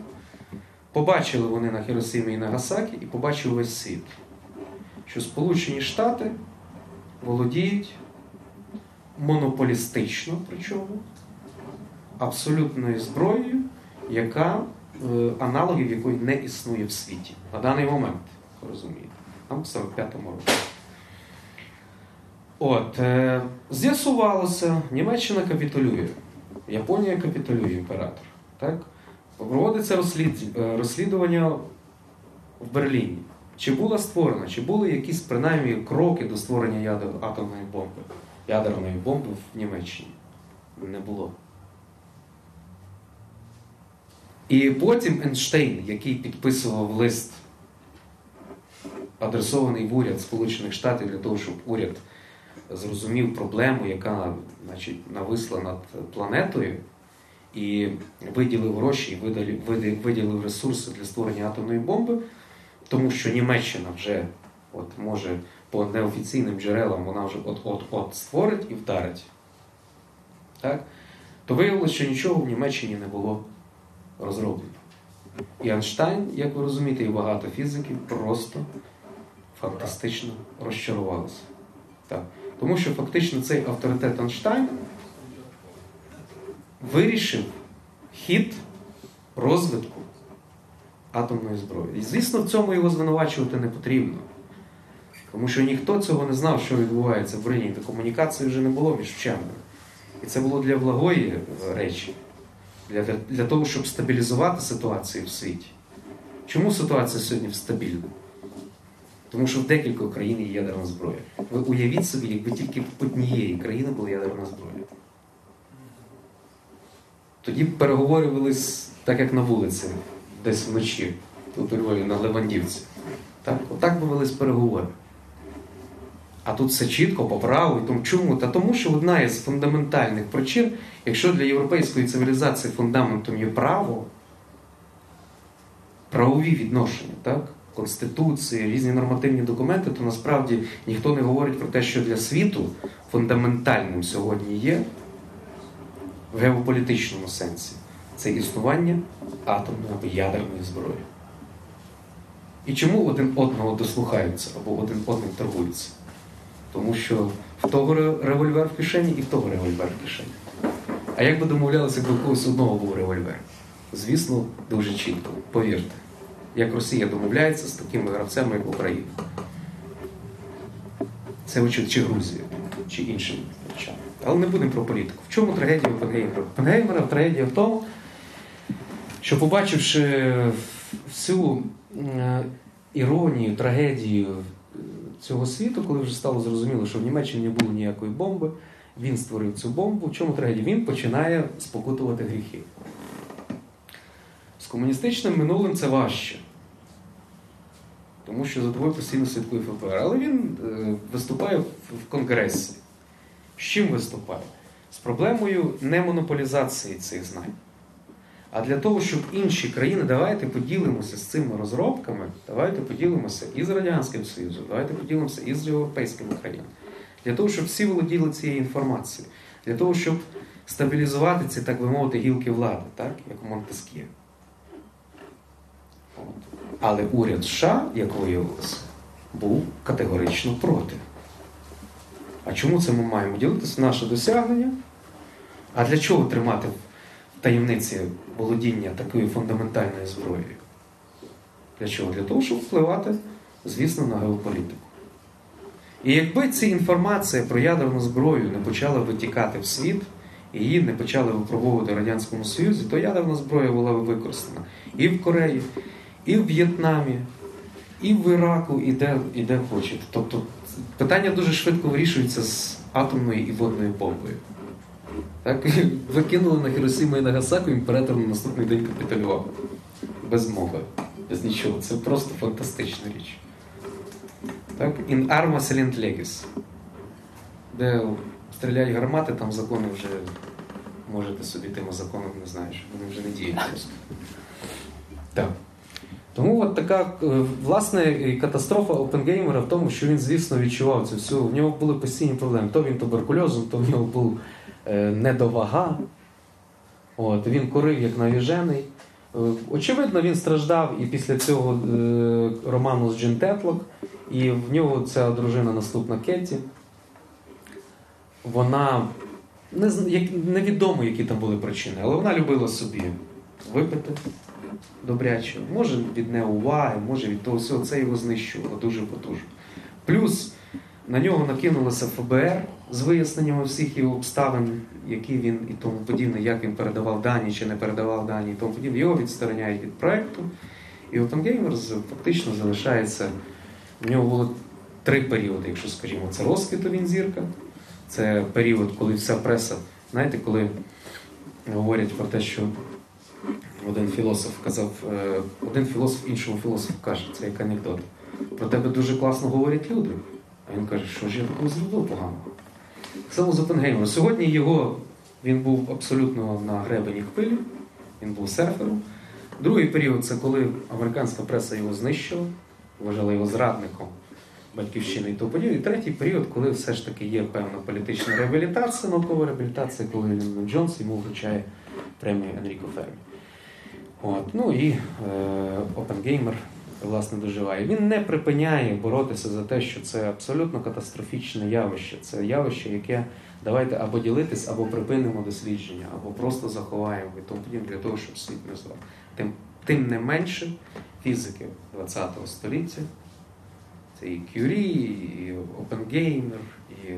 побачили вони на Хіросимі і Нагасакі і побачив весь світ, що Сполучені Штати володіють монополістично, причому абсолютною зброєю, яка е, аналогів якої не існує в світі на даний момент, розумієте, там в 45-му році. От, е, з'ясувалося, Німеччина капітулює, Японія капітулює імператор. Так? Проводиться е, розслідування в Берліні. Чи була створена, чи були якісь принаймні кроки до створення ядер, атомної бомби, ядерної бомби в Німеччині? Не було. І потім Ейнштейн, який підписував лист, адресований в уряд Сполучених Штатів для того, щоб уряд зрозумів проблему, яка значить, нависла над планетою, і виділив гроші, виділив, виділив- виділив ресурси для створення атомної бомби, тому що Німеччина вже от, може по неофіційним джерелам вона вже от-от-от створить і вдарить. Так? То виявилося, що нічого в Німеччині не було розроблено. І Einstein, як ви розумієте, і багато фізиків просто фантастично розчарувалися. Так. Тому що фактично цей авторитет Einstein вирішив хід розвитку атомної зброї. І, звісно, в цьому його звинувачувати не потрібно. Тому що ніхто цього не знав, що відбувається в Берліні. Та комунікації вже не було між вченими. І це було для благої е, речі, для, для того, щоб стабілізувати ситуацію в світі. Чому ситуація сьогодні стабільна? Тому що в декількох країн є ядерна зброя. Ви уявіть собі, якби тільки в однієї країни була ядерна зброя. Тоді велись так, як на вулиці, десь вночі, тут у Львові, на Левандівці. Так? Отак би велись переговори. А тут все чітко по праву тому чому? Та тому, що одна із фундаментальних причин, якщо для європейської цивілізації фундаментом є право, правові відношення, так? Конституції, різні нормативні документи, то насправді ніхто не говорить про те, що для світу фундаментальним сьогодні є в геополітичному сенсі це існування атомної або ядерної зброї. І чому один одного дослухаються або один одним торгуються? Тому що в того револьвер в кишені і в того револьвер в кишені. А як би домовлялися, якби у когось одного був револьвер? Звісно, дуже чітко, повірте. Як Росія домовляється з такими гравцями, як Україна. Це чи Грузія, чи іншими. Але не будемо про політику. В чому трагедія Опенгеймера? Опенгеймера трагедія в тому, що побачивши всю е, іронію, трагедію цього світу, коли вже стало зрозуміло, що в Німеччині не було ніякої бомби, він створив цю бомбу. В чому трагедія? Він починає спокутувати гріхи. З комуністичним минулим це важче. Тому що за тобою постійно слідкує ФБР. Але він е, виступає в Конгресі. З чим виступає? З проблемою немонополізації цих знань. А для того, щоб інші країни, давайте поділимося з цими розробками, давайте поділимося і з Радянським Союзом, давайте поділимося і з європейськими країнами. Для того, щоб всі володіли цією інформацією, для того, щоб стабілізувати ці, так би мовити, гілки влади, так, як у Монтескє. Але уряд США, як виявилося, був категорично проти. А чому це ми маємо ділитися? Наше досягнення. А для чого тримати в таємниці володіння такою фундаментальною зброєю? Для чого? Для того, щоб впливати, звісно, на геополітику. І якби ця інформація про ядерну зброю не почала витікати в світ, і її не почали випробовувати в Радянському Союзі, то ядерна зброя була б використана і в Кореї, і в В'єтнамі, і в Іраку, і де, і де хочете. Тобто питання дуже швидко вирішується з атомною і водною бомбою. Так, <laughs> викинули на Хіросіму і Нагасаку, імператор на наступний день капітулював. Без мови, без нічого. Це просто фантастична річ. Так? In arma silent legis. Де стріляють гармати, там закони вже можете собі тими законами не знаєш. Вони вже не діють просто. Так. Тому от така е, власне катастрофа Опенгеймера в тому, що він, звісно, відчував цю всю. В нього були постійні проблеми. То він туберкульозом, то в нього був е, недовага. От, він курив як навіжений. Е, Очевидно, він страждав і після цього роману з Джин Тетлок, і в нього ця дружина наступна Кетті. Вона не, невідомо, які там були причини, але вона любила собі випити добряче. Може від неуваги, може від того всього. Це його знищувало дуже потужно. Плюс на нього накинулося ФБР з виясненнями всіх його обставин, які він і тому подібне, як він передавав дані чи не передавав дані і тому подібне. Його відстороняють від проекту. І Опенгеймер з- фактично залишається. В нього було три періоди, якщо скажімо, це розквіту він зірка. Це період, коли вся преса, знаєте, коли говорять про те, що один філософ казав, е, один філософ іншому філософу каже, це як анекдот. Про тебе дуже класно говорять люди. А він каже, що ж я такого зробив поганого. Так само з Опенгеймером. Сьогодні його він був абсолютно на гребені хвилі, він був серфером. Другий період це коли американська преса його знищила, вважала його зрадником батьківщини і тому подібне. І третій період, коли все ж таки є певна політична реабілітація, наукова реабілітація, коли Ліндон Джонс йому вручає премію Енріко Фермі. От. Ну і е, Опенгеймер власне доживає. Він не припиняє боротися за те, що це абсолютно катастрофічне явище. Це явище, яке давайте або ділитись, або припинимо дослідження, або просто заховаємо і тому для того, щоб світ не зрав. Тим, тим не менше, фізики ХХ століття, це і Кюрі, і Опенгеймер, і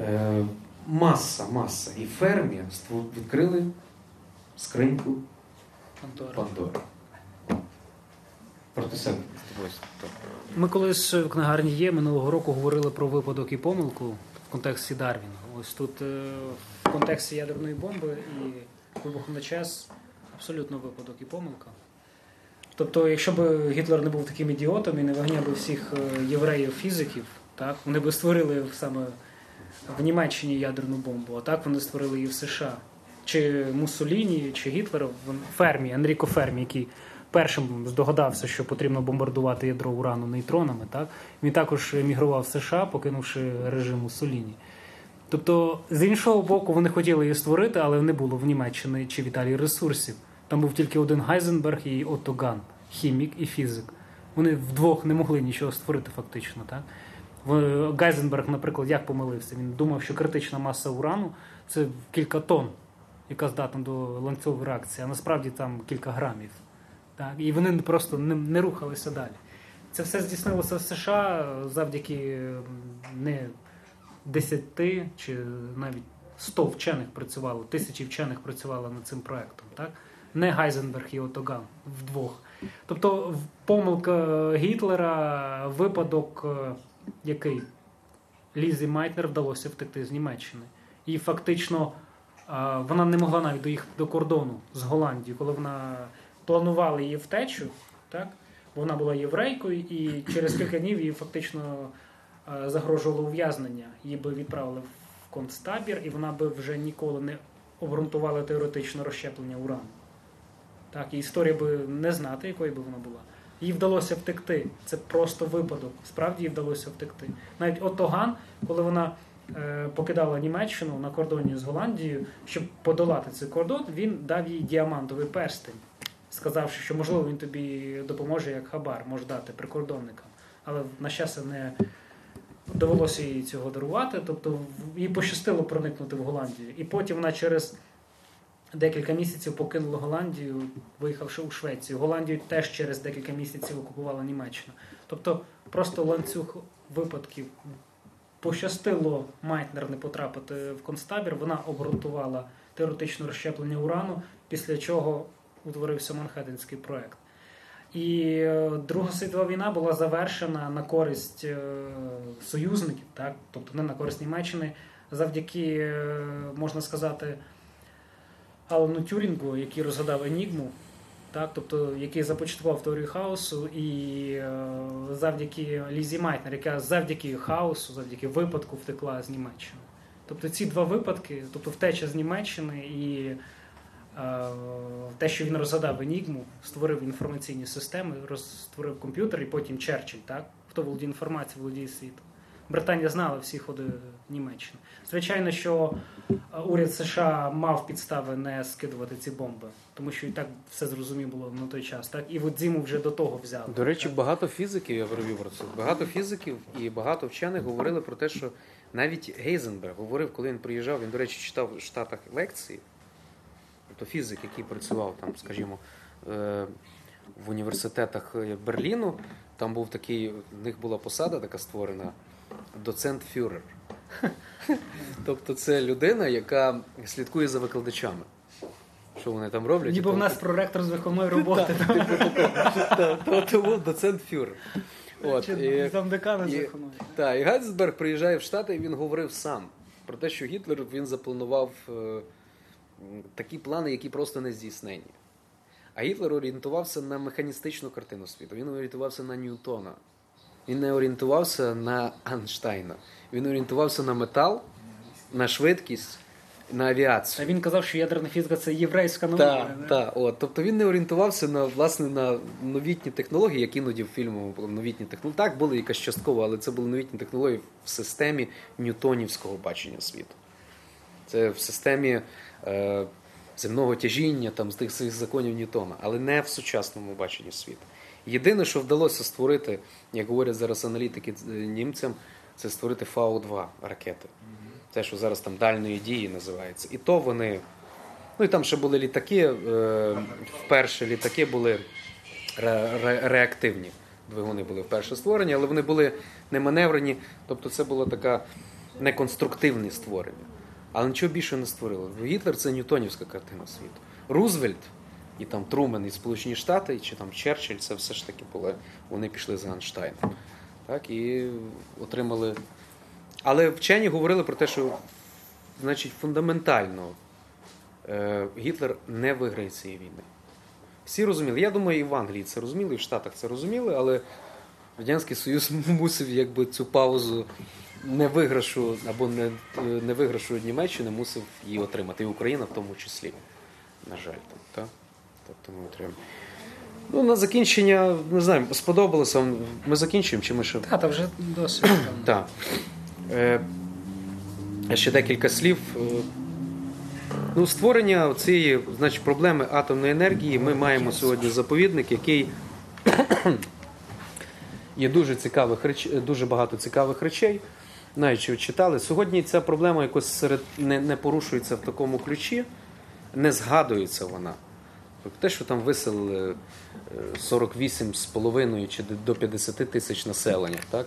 е, маса, маса. І Фермі відкрили скриньку Пантора. Пандори. Проти себе. Ми колись в книгарні є минулого року говорили про випадок і помилку в контексті Дарвіна. Ось тут е, в контексті ядерної бомби і вибуху на час абсолютно випадок і помилка. Тобто, якщо б Гітлер не був таким ідіотом і не виганяв би всіх е, євреїв-фізиків, так, вони б створили саме в Німеччині ядерну бомбу, а так вони створили її в США. Чи Муссоліні, чи Гітлер, вон- Фермі, Енріко Фермі, який першим здогадався, що потрібно бомбардувати ядро урану нейтронами, так, він також емігрував в США, покинувши режим Муссоліні. Тобто, з іншого боку, вони хотіли її створити, але не було в Німеччині чи в Італії ресурсів. Там був тільки один Гайзенберг і Отто Ган, хімік і фізик. Вони вдвох не могли нічого створити фактично. Так? Гайзенберг, наприклад, як помилився? Він думав, що критична маса урану це кілька тонн, яка здатна до ланцюгової реакції, а насправді там кілька грамів. Так? І вони просто не, не рухалися далі. Це все здійснилося в США завдяки не 10 чи навіть 100 вчених працювало, тисячі вчених працювало над цим проектом. Так? Не Гайзенберг і Отоган вдвох. Тобто помилка Гітлера, випадок, е, який Лізі Майтнер вдалося втекти з Німеччини. І фактично вона не могла навіть доїхати до кордону з Голландією, коли вона планувала її втечу, так? вона була єврейкою, і через кілька днів їй фактично загрожувало ув'язнення. Її би відправили в концтабір, і вона би вже ніколи не обґрунтувала теоретичне розщеплення урану. Так, і історія би не знати, якою би вона була. Їй вдалося втекти. Це просто випадок. Справді їй вдалося втекти. Навіть Отто Ган, коли вона покидала Німеччину на кордоні з Голландією, щоб подолати цей кордон, він дав їй діамантовий перстень, сказавши, що можливо він тобі допоможе як хабар, може дати прикордонникам. Але на щастя не довелося їй цього дарувати. Тобто їй пощастило проникнути в Голландію. І потім вона через декілька місяців покинула Голландію, виїхавши у Швецію. Голландію теж через декілька місяців окупувала Німеччина. Тобто просто ланцюг випадків. Пощастило Майтнер не потрапити в концтабір. Вона обґрунтувала теоретичне розщеплення урану, після чого утворився Манхеттенський проект. І е, Друга світова війна була завершена на користь е, союзників, так? тобто не на користь Німеччини, завдяки, е, можна сказати, Алану Тюрінгу, який розгадав Енігму, так, тобто, який започаткував теорію хаосу, і е, завдяки Лізі Майтнер, яка завдяки хаосу, завдяки випадку втекла з Німеччини. Тобто ці два випадки, тобто втеча з Німеччини і е, те, що він розгадав Енігму, створив інформаційні системи, роз- створив комп'ютер, і потім Черчилль, так? Хто володіє інформацією, володіє світом. Британія знала всі ходи Німеччини. Звичайно, що е, уряд США мав підстави не скидувати ці бомби, тому що і так все зрозуміло було на той час. Так і от зиму вже до того взяли. До речі, так? багато фізиків, я провів про це. Багато фізиків і багато вчених говорили про те, що навіть Гейзенберг говорив, коли він приїжджав, він, до речі, читав в Штатах лекції. Тобто фізик, який працював там, скажімо, е, в університетах Берліну, там був такий, в них була посада така створена доцент фюрер. <laughs> Тобто це людина, яка слідкує за викладачами. Що вони там роблять? Ніби в нас проректор з виховної роботи. <laughs> Та, то, то доцент фюрер. От, Чи і, замдекана з і- виховної. та, і Гайзенберг приїжджає в Штати, і він говорив сам про те, що Гітлер він запланував е, такі плани, які просто не здійснені. А Гітлер орієнтувався на механістичну картину світу. Він орієнтувався на Ньютона. Він не орієнтувався на Einштейна. Він орієнтувався на метал, на швидкість, на авіацію. А він казав, що ядерна фізика це єврейська наука. Так, так, от. Тобто він не орієнтувався на власне на новітні технології, як іноді в фільму були новітні технології. Так, були якась частково, але це були новітні технології в системі ньютонівського бачення світу. Це в системі е, земного тяжіння, там, з тих своїх законів Ньютона, але не в сучасному баченні світу. Єдине, що вдалося створити, як говорять зараз аналітики е, німцям, це створити Фау-2 ракети. Те, що зараз там дальної дії називається. І то вони. Ну і там ще були літаки. Е, вперше літаки були ре- ре- реактивні. Двигуни були вперше створені, але вони були не маневрені. Тобто це було таке неконструктивне створення. Але нічого більше не створило. Гітлер це ньютонівська картина світу. Рузвельт і там Трумен і Сполучені Штати, чи там Черчилль, це все ж таки були. Вони пішли за Ейнштейном. Так, і отримали. Але вчені говорили про те, що значить фундаментально е, Гітлер не виграє цієї війни. Всі розуміли. Я думаю, і в Англії це розуміли, і в Штатах це розуміли, але Радянський Союз <laughs> мусив якби цю паузу не виграшу або не, не виграшу Німеччини, мусив її отримати. І Україна в тому числі. На жаль, там, так? Тобто ми отримаємо. Ну, на закінчення, не знаю, сподобалося вам. Ми закінчуємо, чи ми ще. Та, та вже досить. Так. Е, ще декілька слів. Е, Ну, створення цієї значить, проблеми атомної енергії ми маємо сьогодні заповідник, який <coughs> є дуже цікавих реч... дуже багато цікавих речей. Навіть що читали. Сьогодні ця проблема якось серед не, не порушується в такому ключі, не згадується вона. Тобто те, що там виселили е, 48,5 чи до 50 тисяч населення, так?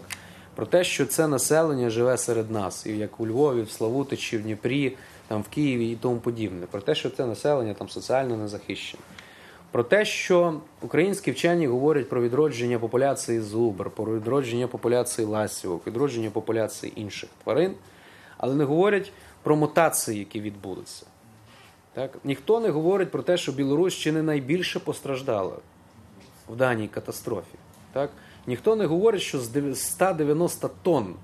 Про те, що це населення живе серед нас, і як у Львові, в Славутичі, в Дніпрі, там в Києві і тому подібне. Про те, що це населення там соціально незахищене. Про те, що українські вчені говорять про відродження популяції зубр, про відродження популяції ласівок, відродження популяції інших тварин, але не говорять про мутації, які відбудуться. Так? Ніхто не говорить про те, що Білорусь ще не найбільше постраждала в даній катастрофі. Так? Ніхто не говорить, що з 190 тонн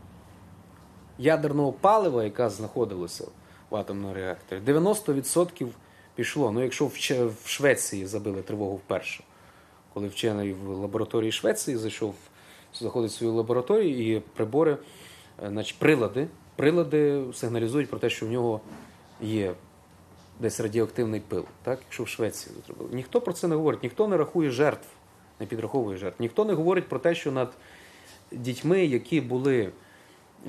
ядерного палива, яка знаходилася в атомному реакторі, 90% пішло. Ну, якщо в Швеції забили тривогу вперше, коли вчений в лабораторії Швеції зайшов, заходить в свою лабораторію і прибори, е, значить, прилади, прилади сигналізують про те, що в нього є десь радіоактивний пил, так? якщо в Швеції зробили. Ніхто про це не говорить, ніхто не рахує жертв, не підраховує жертв. Ніхто не говорить про те, що над дітьми, які були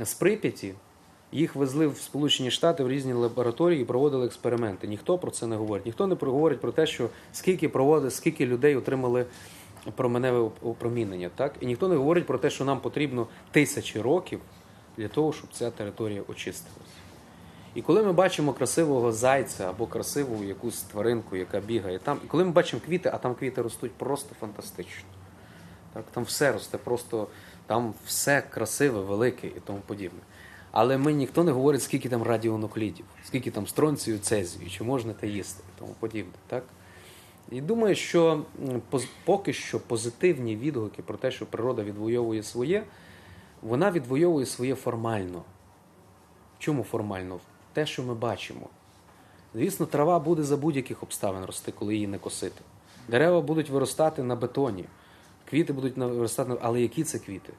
з Прип'яті, їх везли в Сполучені Штати в різні лабораторії і проводили експерименти. Ніхто про це не говорить. Ніхто не говорить про те, що скільки проводили, скільки людей отримали променеве опромінення. Так? І ніхто не говорить про те, що нам потрібно тисячі років для того, щоб ця територія очистилась. І коли ми бачимо красивого зайця або красиву якусь тваринку, яка бігає там, і коли ми бачимо квіти, а там квіти ростуть просто фантастично. Так, там все росте, просто там все красиве, велике і тому подібне. Але ми ніхто не говорить, скільки там радіонуклідів, скільки там стронцію, цезію, чи можна те їсти і тому подібне. Так? І думаю, що поки що позитивні відгуки про те, що природа відвоює своє, вона відвоює своє формально. Чому формально? Те, що ми бачимо. Звісно, трава буде за будь-яких обставин рости, коли її не косити. Дерева будуть виростати на бетоні, квіти будуть виростати, на- але які це квіти?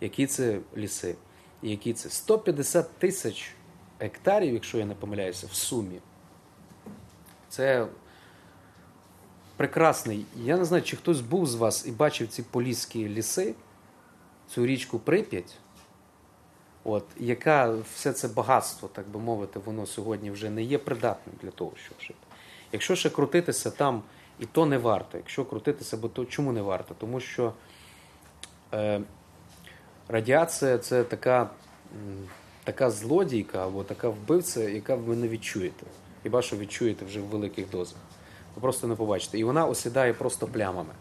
Які це ліси? Які це? 150 тисяч гектарів, якщо я не помиляюся, в сумі. Це прекрасний. Я не знаю, чи хтось був з вас і бачив ці поліські ліси, цю річку Прип'ять. От, яка все це багатство, так би мовити, воно сьогодні вже не є придатним для того, щоб жити. Якщо ще крутитися там, і то не варто. Якщо крутитися, бо то чому не варто? Тому що е, радіація це така, така злодійка або така вбивця, яка ви не відчуєте. Хіба що відчуєте вже в великих дозах. Ви просто не побачите. І вона осідає просто плямами.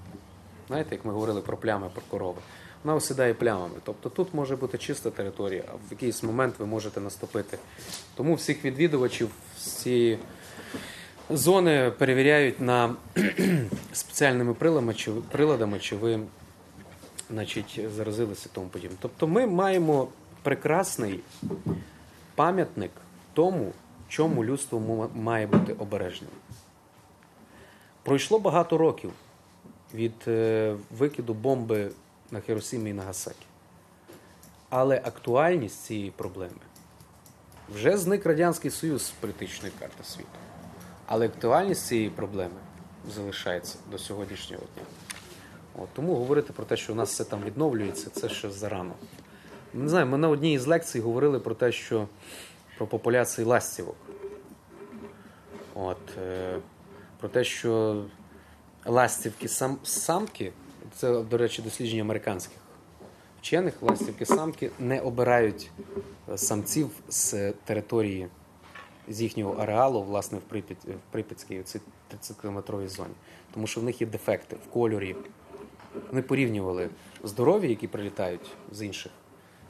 Знаєте, як ми говорили про плями, про корови. Вона осідає плямами. Тобто тут може бути чиста територія, а в якийсь момент ви можете наступити. Тому всіх відвідувачів з цієї зони перевіряють на <clears throat> спеціальними приладами, чи, приладами, чи ви значить, заразилися тому подібне. Тобто ми маємо прекрасний пам'ятник тому, чому людство має бути обережним. Пройшло багато років від е, викиду бомби на Хіросімі і Нагасакі. Але актуальність цієї проблеми вже зник Радянський Союз з політичної карти світу. Але актуальність цієї проблеми залишається до сьогоднішнього дня. От, тому говорити про те, що у нас все там відновлюється, це ще зарано. Не знаю, ми на одній із лекцій говорили про те, що про популяції ластівок. От, е, про те, що ластівки сам, самки, це, до речі, дослідження американських вчених, ластівки самки не обирають е, самців з території з їхнього ареалу, власне, в, Прип'ят, в Прип'ятській в 30-кілометровій зоні. Тому що в них є дефекти в кольорі. Вони порівнювали здорові, які прилітають з інших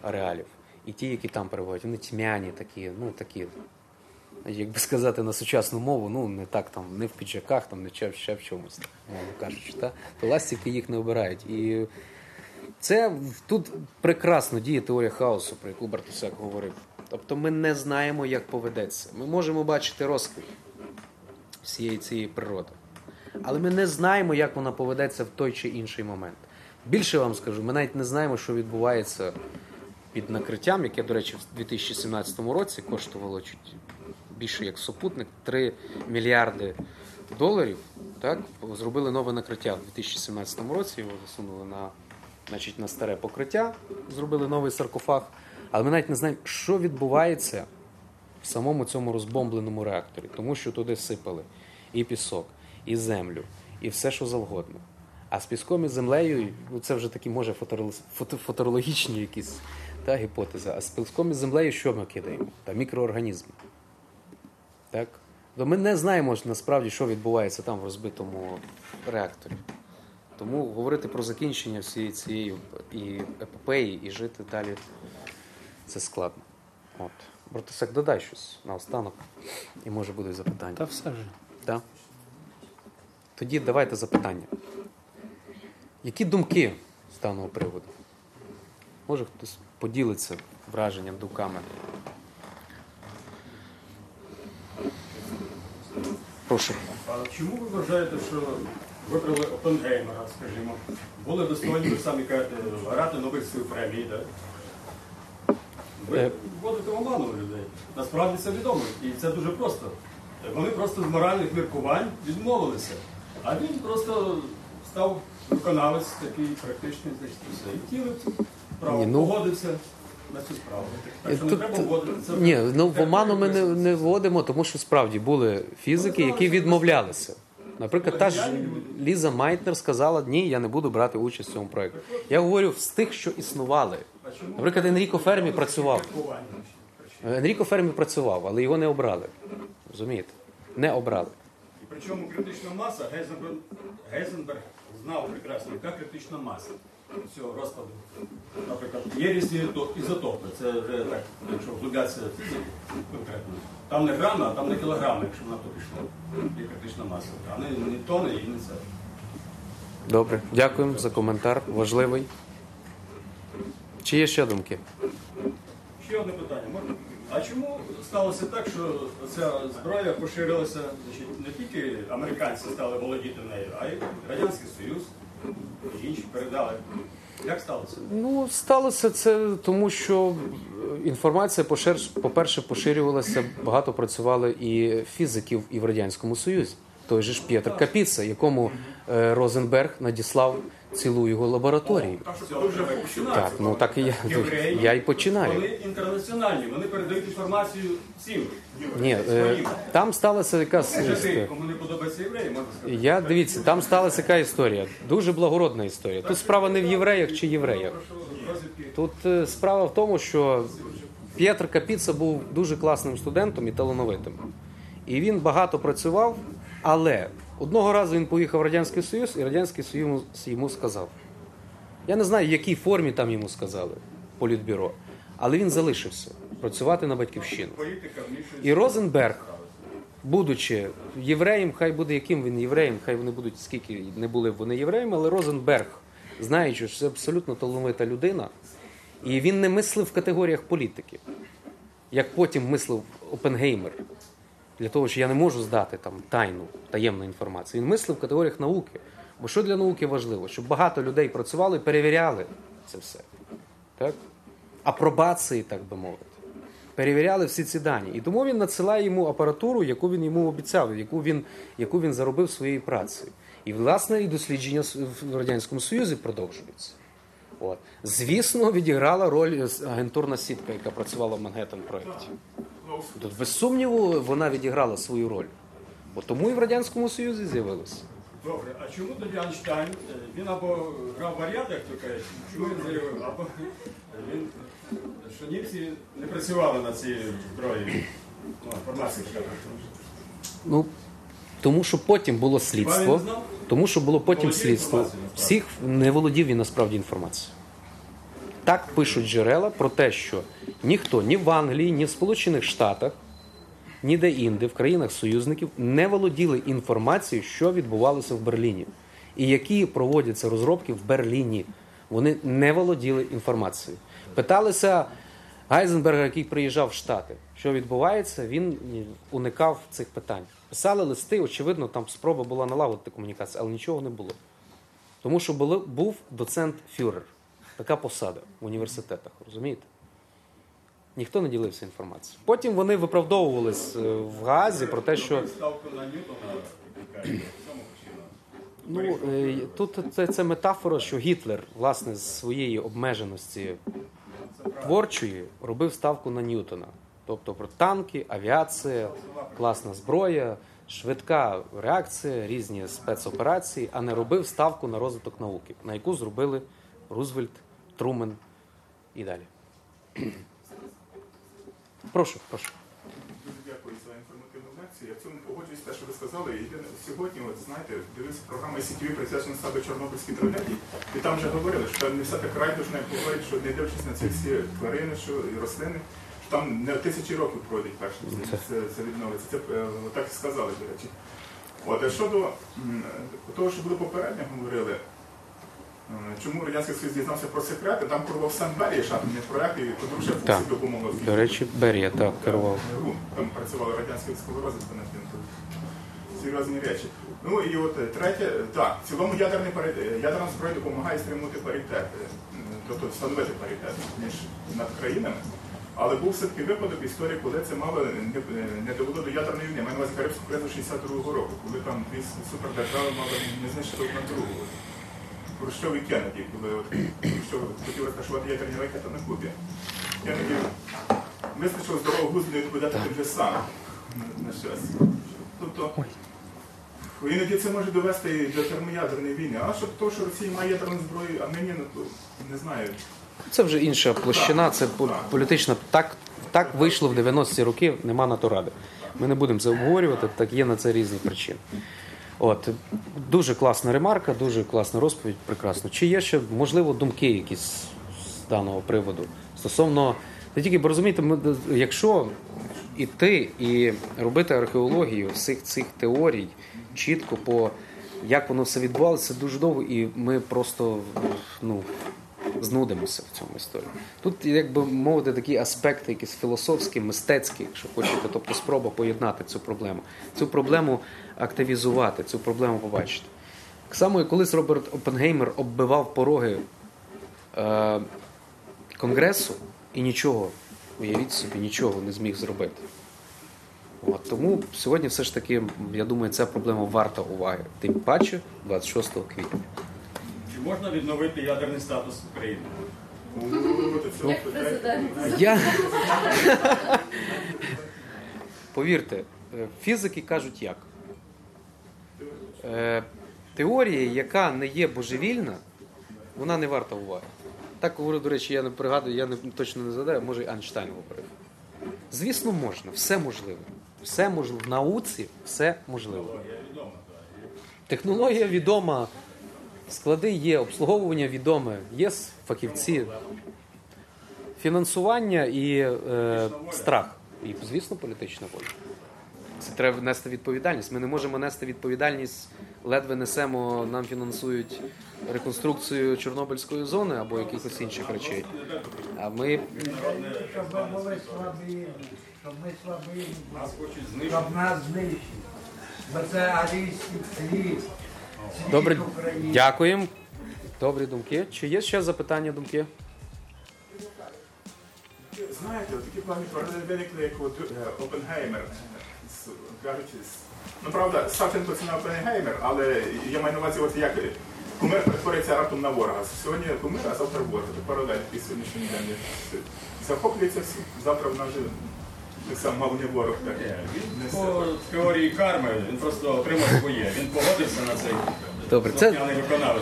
ареалів, і ті, які там перебувають. Вони тьмяні такі, ну такі як би сказати, на сучасну мову, ну не так там, не в піджаках, там, не ще, ще в чомусь, мовно кажучи, та? то ластівки їх не обирають. І це тут прекрасно діє теорія хаосу, про яку Бартусяк говорив. Тобто ми не знаємо, як поведеться. Ми можемо бачити розквіт всієї цієї природи. Але ми не знаємо, як вона поведеться в той чи інший момент. Більше вам скажу, ми навіть не знаємо, що відбувається під накриттям, яке, до речі, в 2017 році коштувало чуть більше як супутник 3 мільярди доларів. Так, зробили нове накриття в 2017 році. Його засунули на, значить, на старе покриття, зробили новий саркофаг. Але ми навіть не знаємо, що відбувається в самому цьому розбомбленому реакторі, тому що туди сипали і пісок, і землю, і все, що завгодно. А з піском і землею, ну це вже такі, може, фоторологічні якісь та, гіпотези. А з піском і землею що ми кидаємо? Та мікроорганізми. Так? То ми не знаємо насправді, що відбувається там в розбитому реакторі. Тому говорити про закінчення всієї цієї і епопеї, і жити далі це складно. От. Братусек, додай щось наостанок, і може буде запитання. Та все вже. Так? Тоді давайте запитання. Які думки з даного приводу? Може хтось поділиться враженням, думками? Прошу. А чому ви вважаєте, що вибрали Опенгеймера, скажімо? Були достойні, ви самі кажете, грати Нобелівської премії, так? Ви Е. вводите в оману людей. Насправді це відомо. І це дуже просто. Вони просто з моральних міркувань відмовилися. А він просто став виконавець такий практичний, значить, все. І втілив право, ну- погодився на цю справу. Так що не треба вводити. Ні, ну в оману ми не, не вводимо, тому що справді були фізики, які відмовлялися. Наприклад, та ж Ліза Майтнер сказала, ні, я не буду брати участь в цьому проєкті. Я говорю з тих, що існували. Наприклад, Енріко Фермі працював. Енріко Фермі працював, але його не обрали. Розумієте? Не обрали. І причому критична маса, Гейзенберг, Гейзенберг знав прекрасно, яка критична маса цього розпаду. Наприклад, є різні ізо- ізотопи, це вже так, якщо вглублятися конкретно. Там не грами, а там не кілограми, якщо на то пішло. Є критична маса. А не, не тони і не це. Добре, дякуємо за коментар. Важливий. Чи є ще думки? Ще одне питання. Можна? А чому сталося так, що ця зброя поширилася, значить, не тільки американці стали володіти нею, а й Радянський Союз інші передали. Як сталося? Ну, сталося це тому, що інформація, по-перше, поширювалася, багато працювали і фізиків і в Радянському Союзі. Той же ж П'єтр Капіца, якому е, Розенберг надіслав цілу його лабораторію. Так, ну так і я, я і починаю. Вони інтернаціональні, вони передають інформацію всім. Ні, е, там сталася якась. Кому не подобається євреї, можна сказати. Я дивіться, там сталася яка історія. Дуже благородна історія. Тут справа не в євреях чи євреях. Тут е, справа в тому, що П'єтр Капіца був дуже класним студентом і талановитим. І він багато працював, але одного разу він поїхав в Радянський Союз, і Радянський Союз йому- сказав. Я не знаю, в якій формі там йому сказали політбюро, але він залишився працювати на батьківщину. І Розенберг, будучи євреєм, хай буде яким він євреєм, хай вони будуть скільки не були вони євреями, але Розенберг, знаючи, що це абсолютно талановита людина, і він не мислив в категоріях політики, як потім мислив Опенгеймер, для того, що я не можу здати там тайну, таємну інформацію. Він мислив в категоріях науки. Бо що для науки важливо? Щоб багато людей працювали і перевіряли це все. Так? Апробації, так би мовити перевіряли всі ці дані. І тому він надсилає йому апаратуру, яку він йому обіцяв, яку він, яку він заробив своєю працею. І, власне, і дослідження в Радянському Союзі продовжуються. От. Звісно, відіграла роль агентурна сітка, яка працювала в Мангеттен проєкті. Тут, без сумніву, вона відіграла свою роль. Бо тому і в Радянському Союзі з'явилося. Добре, а чому тоді Айнштайн? е, Він або грав варіант, як то кажуть, чому він заявив, або він, що німці не працювали на цій зброї. Ну. Ну, тому що потім було слідство. Тому що було потім слідство. Всіх не володів він насправді інформацією. Так пишуть джерела про те, що ніхто ні в Англії, ні в Сполучених Штатах ніде інде в країнах союзників не володіли інформацією, що відбувалося в Берліні, і які проводяться розробки в Берліні. Вони не володіли інформацією. Питалися Гайзенберга, який приїжджав в Штати, що відбувається, він уникав цих питань. Писали листи, очевидно, там спроба була налагодити комунікацію, але нічого не було. Тому що був доцент фюрер, така посада в університетах, розумієте? Ніхто не ділився інформацією. Потім вони виправдовувались е, в Гаазі про те, що ну, е, тут це, це метафора, що Гітлер, власне, з своєї обмеженості творчої робив ставку на Ньютона. Тобто про танки, авіація, класна зброя, швидка реакція, різні спецоперації, а не робив ставку на розвиток науки, на яку зробили Рузвельт, Трумен і далі. Прошу, прошу. Дуже дякую за інформативну лекцію. Я в цьому погоджуюсь те, що ви сказали. Сьогодні, от знаєте, дивився програма ICTV присвячена саме Чорнобильській трагедії, і там вже говорили, що не все так райдужно, як говорять, що не дивлячись на ці всі тварини, що і рослини, що там не тисячі років пройдуть перш ніж це, це, це відновиться. Це е, так і сказали, до речі. От щодо того, що було попередньо говорили. Е, Чому Радянський Союз дізнався про секрети? Там керував сам Берія, шахтний проєкт, і подружжя допомогла. До речі, Берія так керував. Там працювали радянські над тим. тут Серйозні речі. Ну і от е, третє, е, так, в цілому ядерний паритет, ядерна зброя допомагає стримувати паритет, е, тобто встановити паритет між над країнами. Але був все-таки випадок в історії, коли це мало не, не довело до ядерної війни. На увазі Карибську кризу 62-го року, коли там дві супердержави мали не знищити одна другу. Хрущов і Кеннеді, коли Хрущов хотів розташувати ядерні ракети на Кубі. Кеннеді вистачило здорового глузду відповідати тим же самим на, щось. Тобто, іноді це може довести до термоядерної війни. А щоб то, що Росія має ядерну зброю, а нині, ну то не знаю. Це вже інша площина, це пол- політична. Так, так вийшло в 90-ті роки, нема на то ради. Ми не будемо це обговорювати, так є на це різні причини. От, дуже класна ремарка, дуже класна розповідь, прекрасно. Чи є ще, можливо, думки якісь з даного приводу? Стосовно, не тільки, бо розумієте, якщо іти і робити археологію всіх цих теорій чітко по як воно все відбувалося, дуже довго, і ми просто ну, знудимося в цьому історії. Тут, як би мовити, такі аспекти, якісь філософські, мистецькі, якщо хочете, тобто спроба поєднати цю проблему, цю проблему активізувати, цю проблему побачити. Так само, як колись Роберт Опенгеймер оббивав пороги е, Конгресу і нічого, уявіть собі, нічого не зміг зробити. От, тому сьогодні все ж таки, я думаю, ця проблема варта уваги. Тим паче 26 квітня. Чи можна відновити ядерний статус України? Я... <laughs> Повірте, е, фізики кажуть як. Е, Теорія, яка не є божевільна, вона не варта уваги. Так говорив, до речі, я не пригадую, я не, точно не згадаю, може і Айнштайн говорив. Звісно, можна, все можливо. Все можливо. В науці все можливо. Технологія відома, склади є, обслуговування відоме, є фахівці, фінансування і е, страх. І, звісно, політична воля. Це треба нести відповідальність. Ми не можемо нести відповідальність, ледве несемо, нам фінансують реконструкцію Чорнобильської зони або якихось інших речей. А ми Щоб ми слабі, щоб Нас знищили. Бо це арійський світ добре дякуємо. Добрі думки. Чи є ще запитання, думки? Знаєте, такі плани виникли, як е, Опенгеймер. Кажучи, ну правда, Савченко це не Опенгеймер, але я маю на увазі, от як кумир перетворюється раптом на ворога. Сьогодні кумир, а завтра ворог. Це паралель і сьогоднішній день. Захоплюється всі. Завтра вона вже так само мав не ворог. Так. Ні, Він по теорії карми він просто отримав своє. Він погодився на цей Добре, це-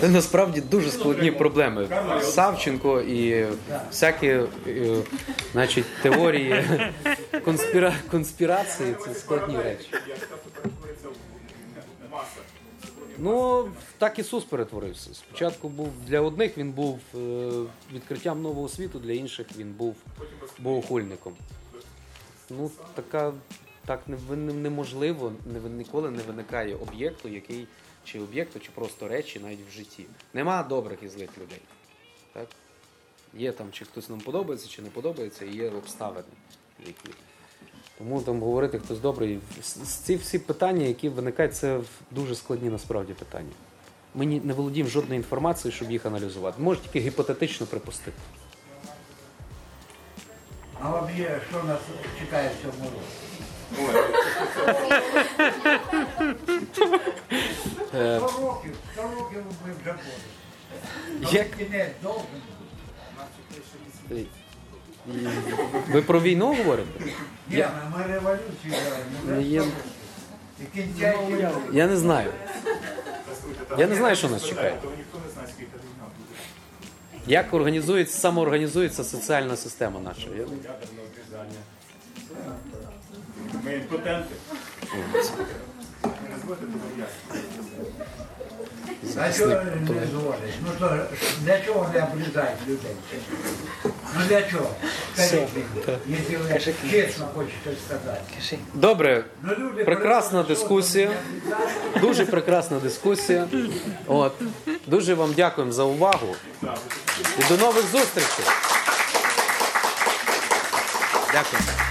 насправді дуже складні проблеми. Савченко і всякі е, значить, теорії конспіра... конспірації це складні речі. Ну, так Ісус перетворився. Спочатку був для одних він був е, відкриттям нового світу, для інших він був богохульником. Ну, така так не, неможливо, не, ніколи не виникає об'єкту, який чи об'єкту, чи просто речі навіть в житті. Нема добрих і злих людей. Так? Є там, чи хтось нам подобається, чи не подобається, і є обставини, які. Тому там говорити хтось добрий. Ці всі питання, які виникають, це дуже складні насправді питання. Ми не володіємо жодної інформації, щоб їх аналізувати. Може тільки гіпотетично припустити. А взагалі, що нас чекає в цьому році? <laughs> Е, 100 років, 100 років ми вже будемо. Як- Кінець довгий. Ви про війну говорите? Ні, ми революцію граємо. Ну, є- І кінця і кінця. Я не знаю. Я не знаю, що нас чекає. То ніхто не знає, скільки війна буде. Як організується, самоорганізується соціальна система наша? Я- Ядерне обрізання. Ми імпотенти. Не назвати того ясно. А чого не зводять? Ну для чого не обрізають людей? Ну для чого? Скажіть мені, якщо ви чесно хочете сказати. Добре, Ну, люди прекрасна дискусія. Дуже прекрасна дискусія. От. Дуже вам дякуємо за увагу. І до нових зустрічей. Дякую.